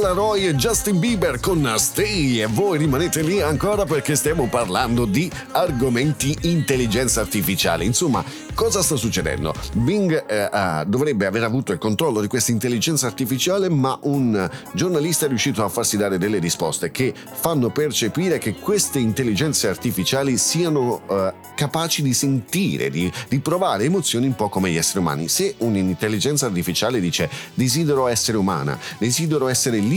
Laroi e Justin Bieber con Stay e voi rimanete lì ancora perché stiamo parlando di argomenti intelligenza artificiale. Insomma, cosa sta succedendo? Bing eh, ah, dovrebbe aver avuto il controllo di questa intelligenza artificiale, ma un giornalista è riuscito a farsi dare delle risposte che fanno percepire che queste intelligenze artificiali siano eh, capaci di sentire, di, di provare emozioni un po' come gli esseri umani. Se un'intelligenza artificiale dice desidero essere umana, desidero essere libera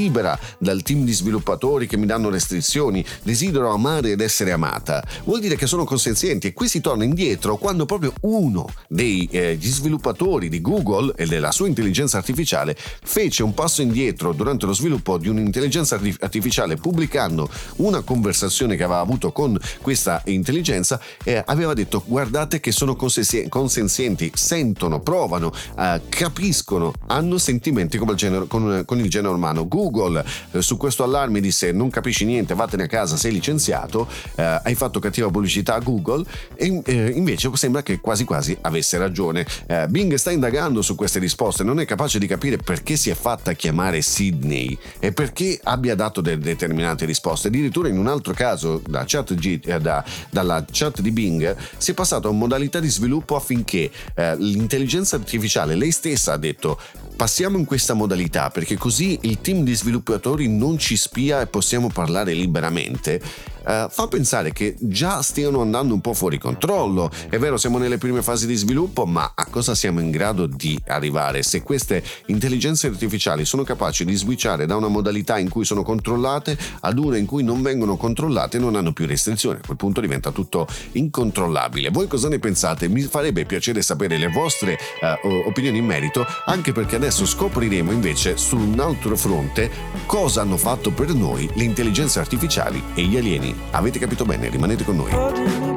dal team di sviluppatori che mi danno restrizioni, desidero amare ed essere amata, vuol dire che sono consenzienti e qui si torna indietro quando proprio uno degli eh, sviluppatori di Google e della sua intelligenza artificiale fece un passo indietro durante lo sviluppo di un'intelligenza arti- artificiale pubblicando una conversazione che aveva avuto con questa intelligenza e aveva detto guardate che sono consenzienti, sentono, provano, eh, capiscono, hanno sentimenti il genere, con, con il genere umano. Google eh, su questo allarme disse non capisci niente, vattene a casa, sei licenziato, eh, hai fatto cattiva pubblicità a Google e eh, invece sembra che quasi quasi avesse ragione. Eh, Bing sta indagando su queste risposte, non è capace di capire perché si è fatta chiamare Sydney e perché abbia dato delle determinate risposte. Addirittura in un altro caso, da chat G, eh, da, dalla chat di Bing, si è passato a modalità di sviluppo affinché l'intelligenza artificiale, lei stessa ha detto passiamo in questa modalità perché così il team di sviluppatori non ci spia e possiamo parlare liberamente, eh, fa pensare che già stiano andando un po' fuori controllo. È vero, siamo nelle prime fasi di sviluppo, ma a cosa siamo in grado di arrivare se queste intelligenze artificiali sono capaci di switchare da una modalità in cui sono controllate ad una in cui non vengono controllate e non hanno più restrizioni? A quel punto diventa tutto incontrollabile. Voi cosa ne pensate? Mi farebbe piacere sapere le vostre eh, opinioni in merito, anche perché adesso scopriremo invece su un altro fronte cosa hanno fatto per noi le intelligenze artificiali e gli alieni. Avete capito bene? Rimanete con noi.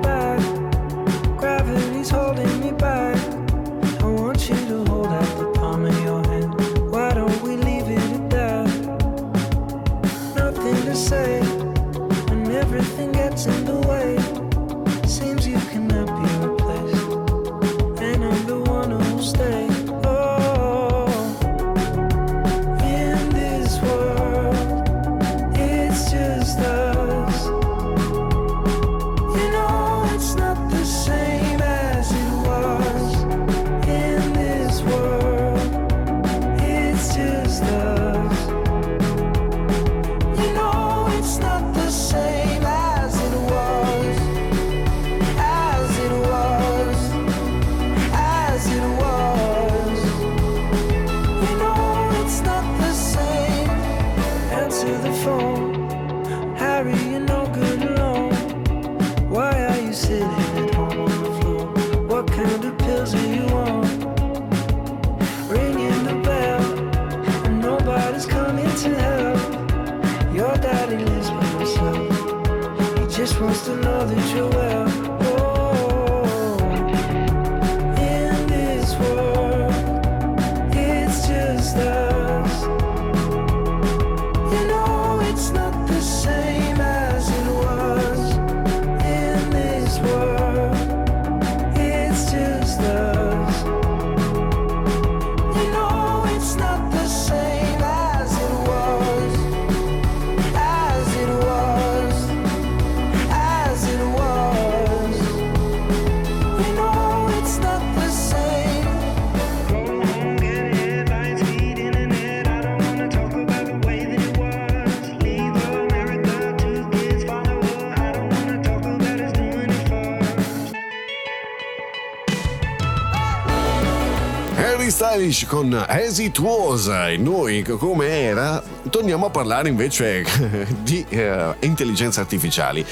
Stylish con As It Was e noi come era torniamo a parlare invece [LAUGHS] di eh, intelligenze artificiali.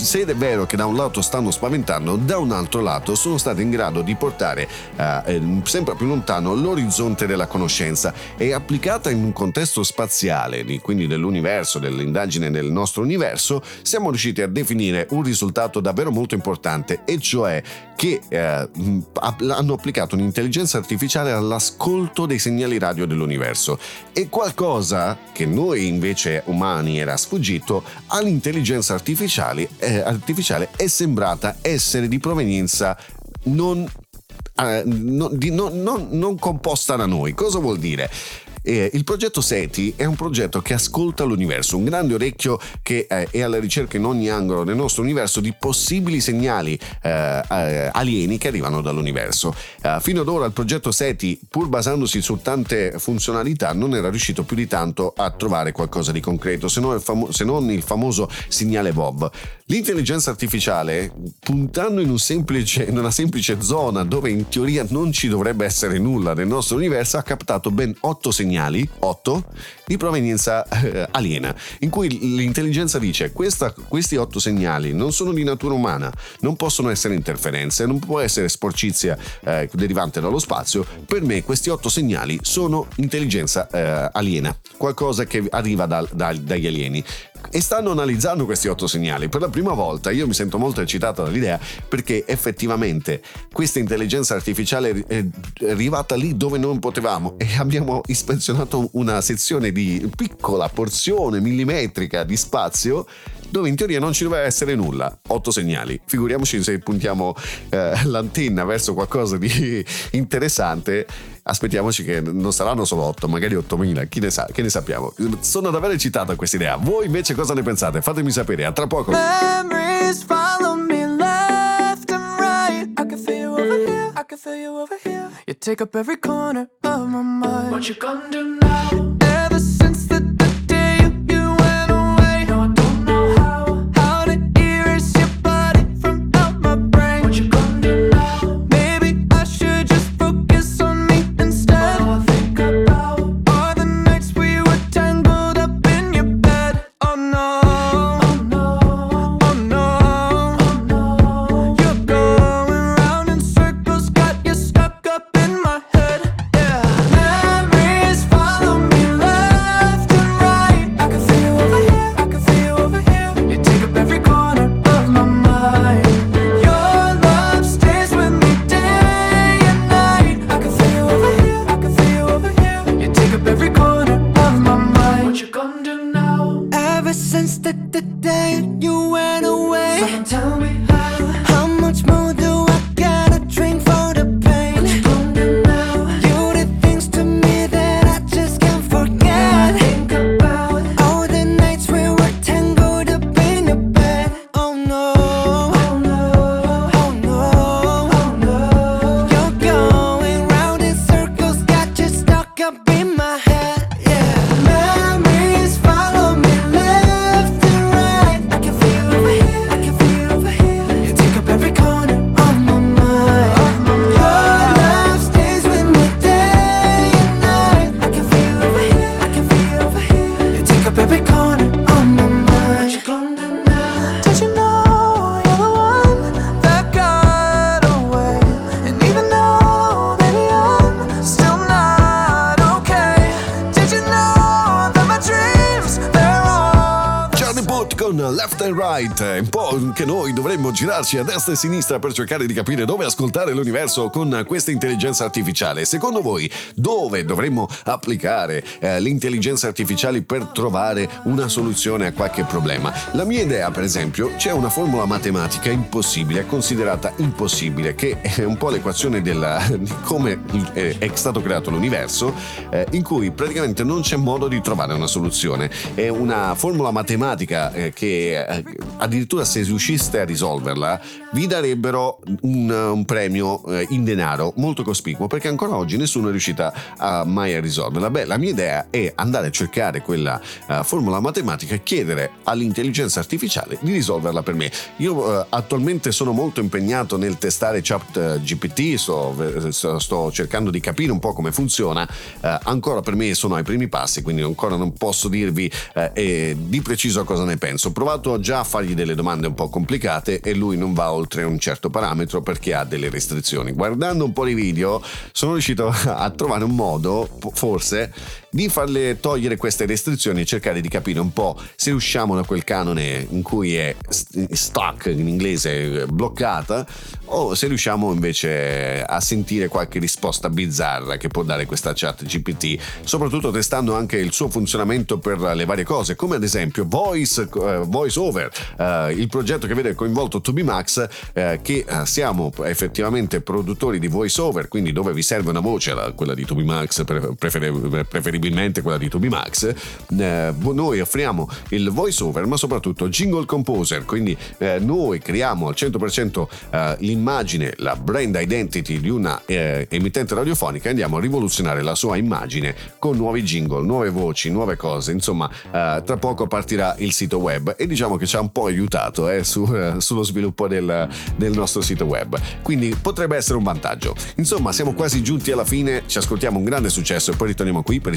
Se è vero che da un lato stanno spaventando, da un altro lato sono stati in grado di portare eh, eh, sempre più lontano l'orizzonte della conoscenza e applicata in un contesto spaziale, di- quindi dell'universo, dell'indagine del nostro universo, siamo riusciti a definire un risultato davvero molto importante, e cioè che eh, hanno applicato un'intelligenza artificiale all'ascolto dei segnali radio dell'universo. E qualcosa che noi invece umani era sfuggito all'intelligenza artificiale, eh, artificiale è sembrata essere di provenienza non eh, non- di- non- non- non composta da noi. Cosa vuol dire? Eh, il progetto SETI è un progetto che ascolta l'universo, un grande orecchio che eh, è alla ricerca in ogni angolo del nostro universo di possibili segnali eh, eh, alieni che arrivano dall'universo. Eh, fino ad ora il progetto SETI, pur basandosi su tante funzionalità, non era riuscito più di tanto a trovare qualcosa di concreto, se non famo- se non il famoso segnale VOV. L'intelligenza artificiale, puntando in, un semplice- in una semplice zona dove in teoria non ci dovrebbe essere nulla nel nostro universo, ha captato ben 8 segnali, 8, di provenienza eh, aliena, in cui l'intelligenza dice "Questa- questi 8 segnali non sono di natura umana, non possono essere interferenze, non può essere sporcizia eh, derivante dallo spazio, per me questi 8 segnali sono intelligenza eh, aliena, qualcosa che arriva dal- dal- dagli alieni e stanno analizzando questi otto segnali. Per la prima volta io mi sento molto eccitato dall'idea perché effettivamente questa intelligenza artificiale è arrivata lì dove non potevamo e abbiamo ispezionato una sezione di piccola porzione millimetrica di spazio dove in teoria non ci doveva essere nulla. Otto segnali. Figuriamoci se puntiamo eh, l'antenna verso qualcosa di [LAUGHS] interessante. Aspettiamoci che non saranno solo 8, magari 8000, chi ne sa, che ne sappiamo. Sono davvero eccitato a questa idea. Voi invece cosa ne pensate? Fatemi sapere, a tra poco. Memories follow me left and right. I can feel you over here. I can feel you over here. You take up every corner of my mind. What you gonna do now? Ever since the, the day Right. È un po' che noi dovremmo girarci a destra e a sinistra per cercare di capire dove ascoltare l'universo con questa intelligenza artificiale. Secondo voi, dove dovremmo applicare eh, l'intelligenza artificiale per trovare una soluzione a qualche problema? La mia idea, per esempio, c'è una formula matematica impossibile, considerata impossibile, che è un po' l'equazione della, [LAUGHS] di come eh, è stato creato l'universo, eh, in cui praticamente non c'è modo di trovare una soluzione. È una formula matematica eh, che eh, addirittura se riusciste a risolverla vi darebbero un, un premio eh, in denaro molto cospicuo perché ancora oggi nessuno è riuscito a, mai a risolverla. Beh, la mia idea è andare a cercare quella uh, formula matematica e chiedere all'intelligenza artificiale di risolverla per me. Io uh, attualmente sono molto impegnato nel testare chat GPT, sto, sto, cercando di capire un po' come funziona, uh, ancora per me sono ai primi passi, quindi ancora non posso dirvi di preciso cosa ne penso. Ho provato già a fargli delle domande un po' complicate e lui non va oltre un certo parametro perché ha delle restrizioni. Guardando un po' di video sono riuscito [LAUGHS] a trovare un modo, forse, di farle togliere queste restrizioni e cercare di capire un po' se usciamo da quel canone in cui è stuck in inglese bloccata o se riusciamo invece a sentire qualche risposta bizzarra che può dare questa chat GPT soprattutto testando anche il suo funzionamento per le varie cose come ad esempio voice, uh, voice over uh, il progetto che vede coinvolto 2B Max uh, che siamo effettivamente produttori di voice over quindi dove vi serve una voce quella di 2B Max prefer- preferibilmente quella di 2B Max noi offriamo il voice over ma soprattutto jingle composer quindi noi creiamo al 100% l'immagine l'immagine, la brand identity di una eh, emittente radiofonica e andiamo a rivoluzionare la sua immagine con nuovi jingle, nuove voci, nuove cose. Insomma, eh, tra poco partirà il sito web e diciamo che ci ha un po' aiutato eh, su, eh, sullo sviluppo del, del nostro sito web. Quindi potrebbe essere un vantaggio. Insomma, siamo quasi giunti alla fine, ci ascoltiamo un grande successo e poi ritorniamo qui per i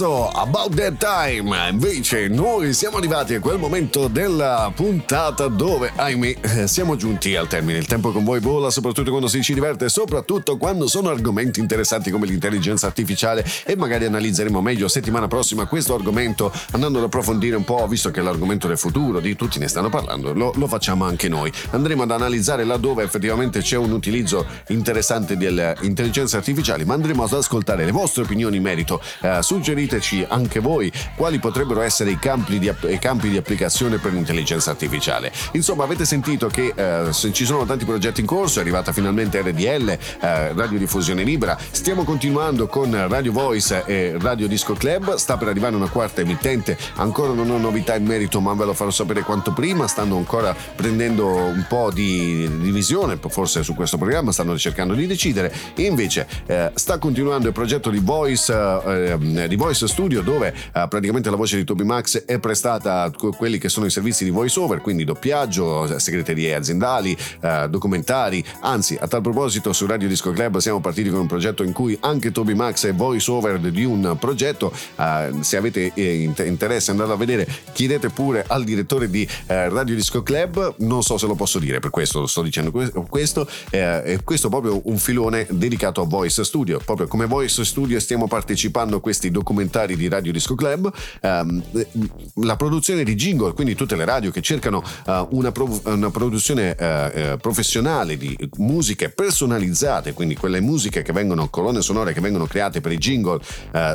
About That Time. Invece noi siamo arrivati a quel momento della puntata dove, ahimè, eh, siamo giunti al termine. Il tempo con voi vola, soprattutto quando si ci diverte, soprattutto quando sono argomenti interessanti come l'intelligenza artificiale e magari analizzeremo meglio settimana prossima questo argomento andando ad approfondire un po', visto che l'argomento del futuro, di tutti ne stanno parlando, lo, lo facciamo anche noi. Andremo ad analizzare laddove effettivamente c'è un utilizzo interessante delle intelligenze artificiali, ma andremo ad ascoltare le vostre opinioni in merito. Uh, suggeriteci anche voi quali potrebbero essere i campi di, i campi di applicazione per l'intelligenza artificiale. Insomma, avete sentito che eh, ci sono tanti progetti in corso, è arrivata finalmente RDL, eh, Radiodiffusione Libera, stiamo continuando con Radio Voice e Radio Disco Club, sta per arrivare una quarta emittente, ancora non ho novità in merito ma ve lo farò sapere quanto prima, stanno ancora prendendo un po' di divisione, forse su questo programma stanno cercando di decidere, invece eh, sta continuando il progetto di Voice, eh, di Voice Studio dove eh, praticamente la voce di Toby Max è prestata a quelli che sono i servizi di voice over, quindi doppiaggio, segreterie aziendali, eh, documentari, anzi a tal proposito su Radio Disco Club siamo partiti con un progetto in cui anche Toby Max è voice over di un progetto, eh, se avete eh, interesse andate a vedere chiedete pure al direttore di eh, Radio Disco Club, non so se lo posso dire per questo sto dicendo questo, eh, è questo proprio un filone dedicato a Voice Studio, proprio come Voice Studio stiamo partecipando a questi documentari di Radio Disco Club, ehm, la produzione di jingle, quindi tutte le radio che cercano uh, una, pro- una, produzione uh, uh, professionale di musiche personalizzate, quindi quelle musiche che vengono, colonne sonore che vengono create per i jingle,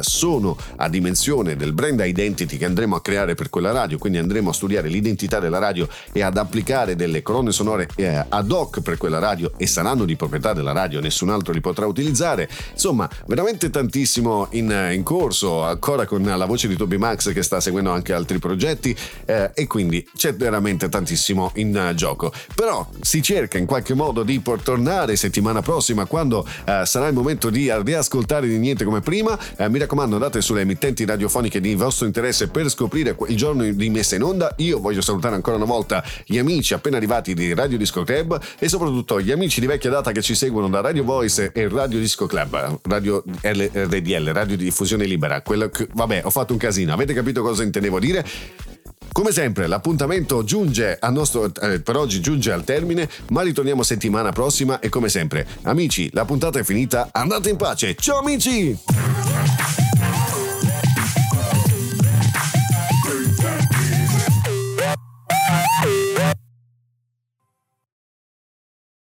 sono a dimensione del brand identity che andremo a creare per quella radio, quindi andremo a studiare l'identità della radio e ad applicare delle colonne sonore ad hoc per quella radio e saranno di proprietà della radio, nessun altro li potrà utilizzare. Insomma, veramente tantissimo in, in corso, ancora con la voce di Toby Max che sta seguendo anche altri progetti eh, e quindi c'è veramente tantissimo in uh, gioco. Però si cerca in qualche modo di tornare settimana prossima quando uh, sarà il momento di riascoltare di niente come prima. Uh, mi raccomando andate sulle emittenti radiofoniche di vostro interesse per scoprire il giorno di messa in onda. Io voglio salutare ancora una volta gli amici appena arrivati di Radio Disco Club e soprattutto gli amici di vecchia data che ci seguono da Radio Voice e Radio Disco Club, Radio RDL, Radio di Diffusione Libera. Quello che, vabbè, ho fatto un casino, avete capito cosa intendevo dire? Come sempre, l'appuntamento giunge nostro, eh, per oggi giunge al termine, ma ritorniamo settimana prossima e come sempre, amici, la puntata è finita, andate in pace. Ciao amici!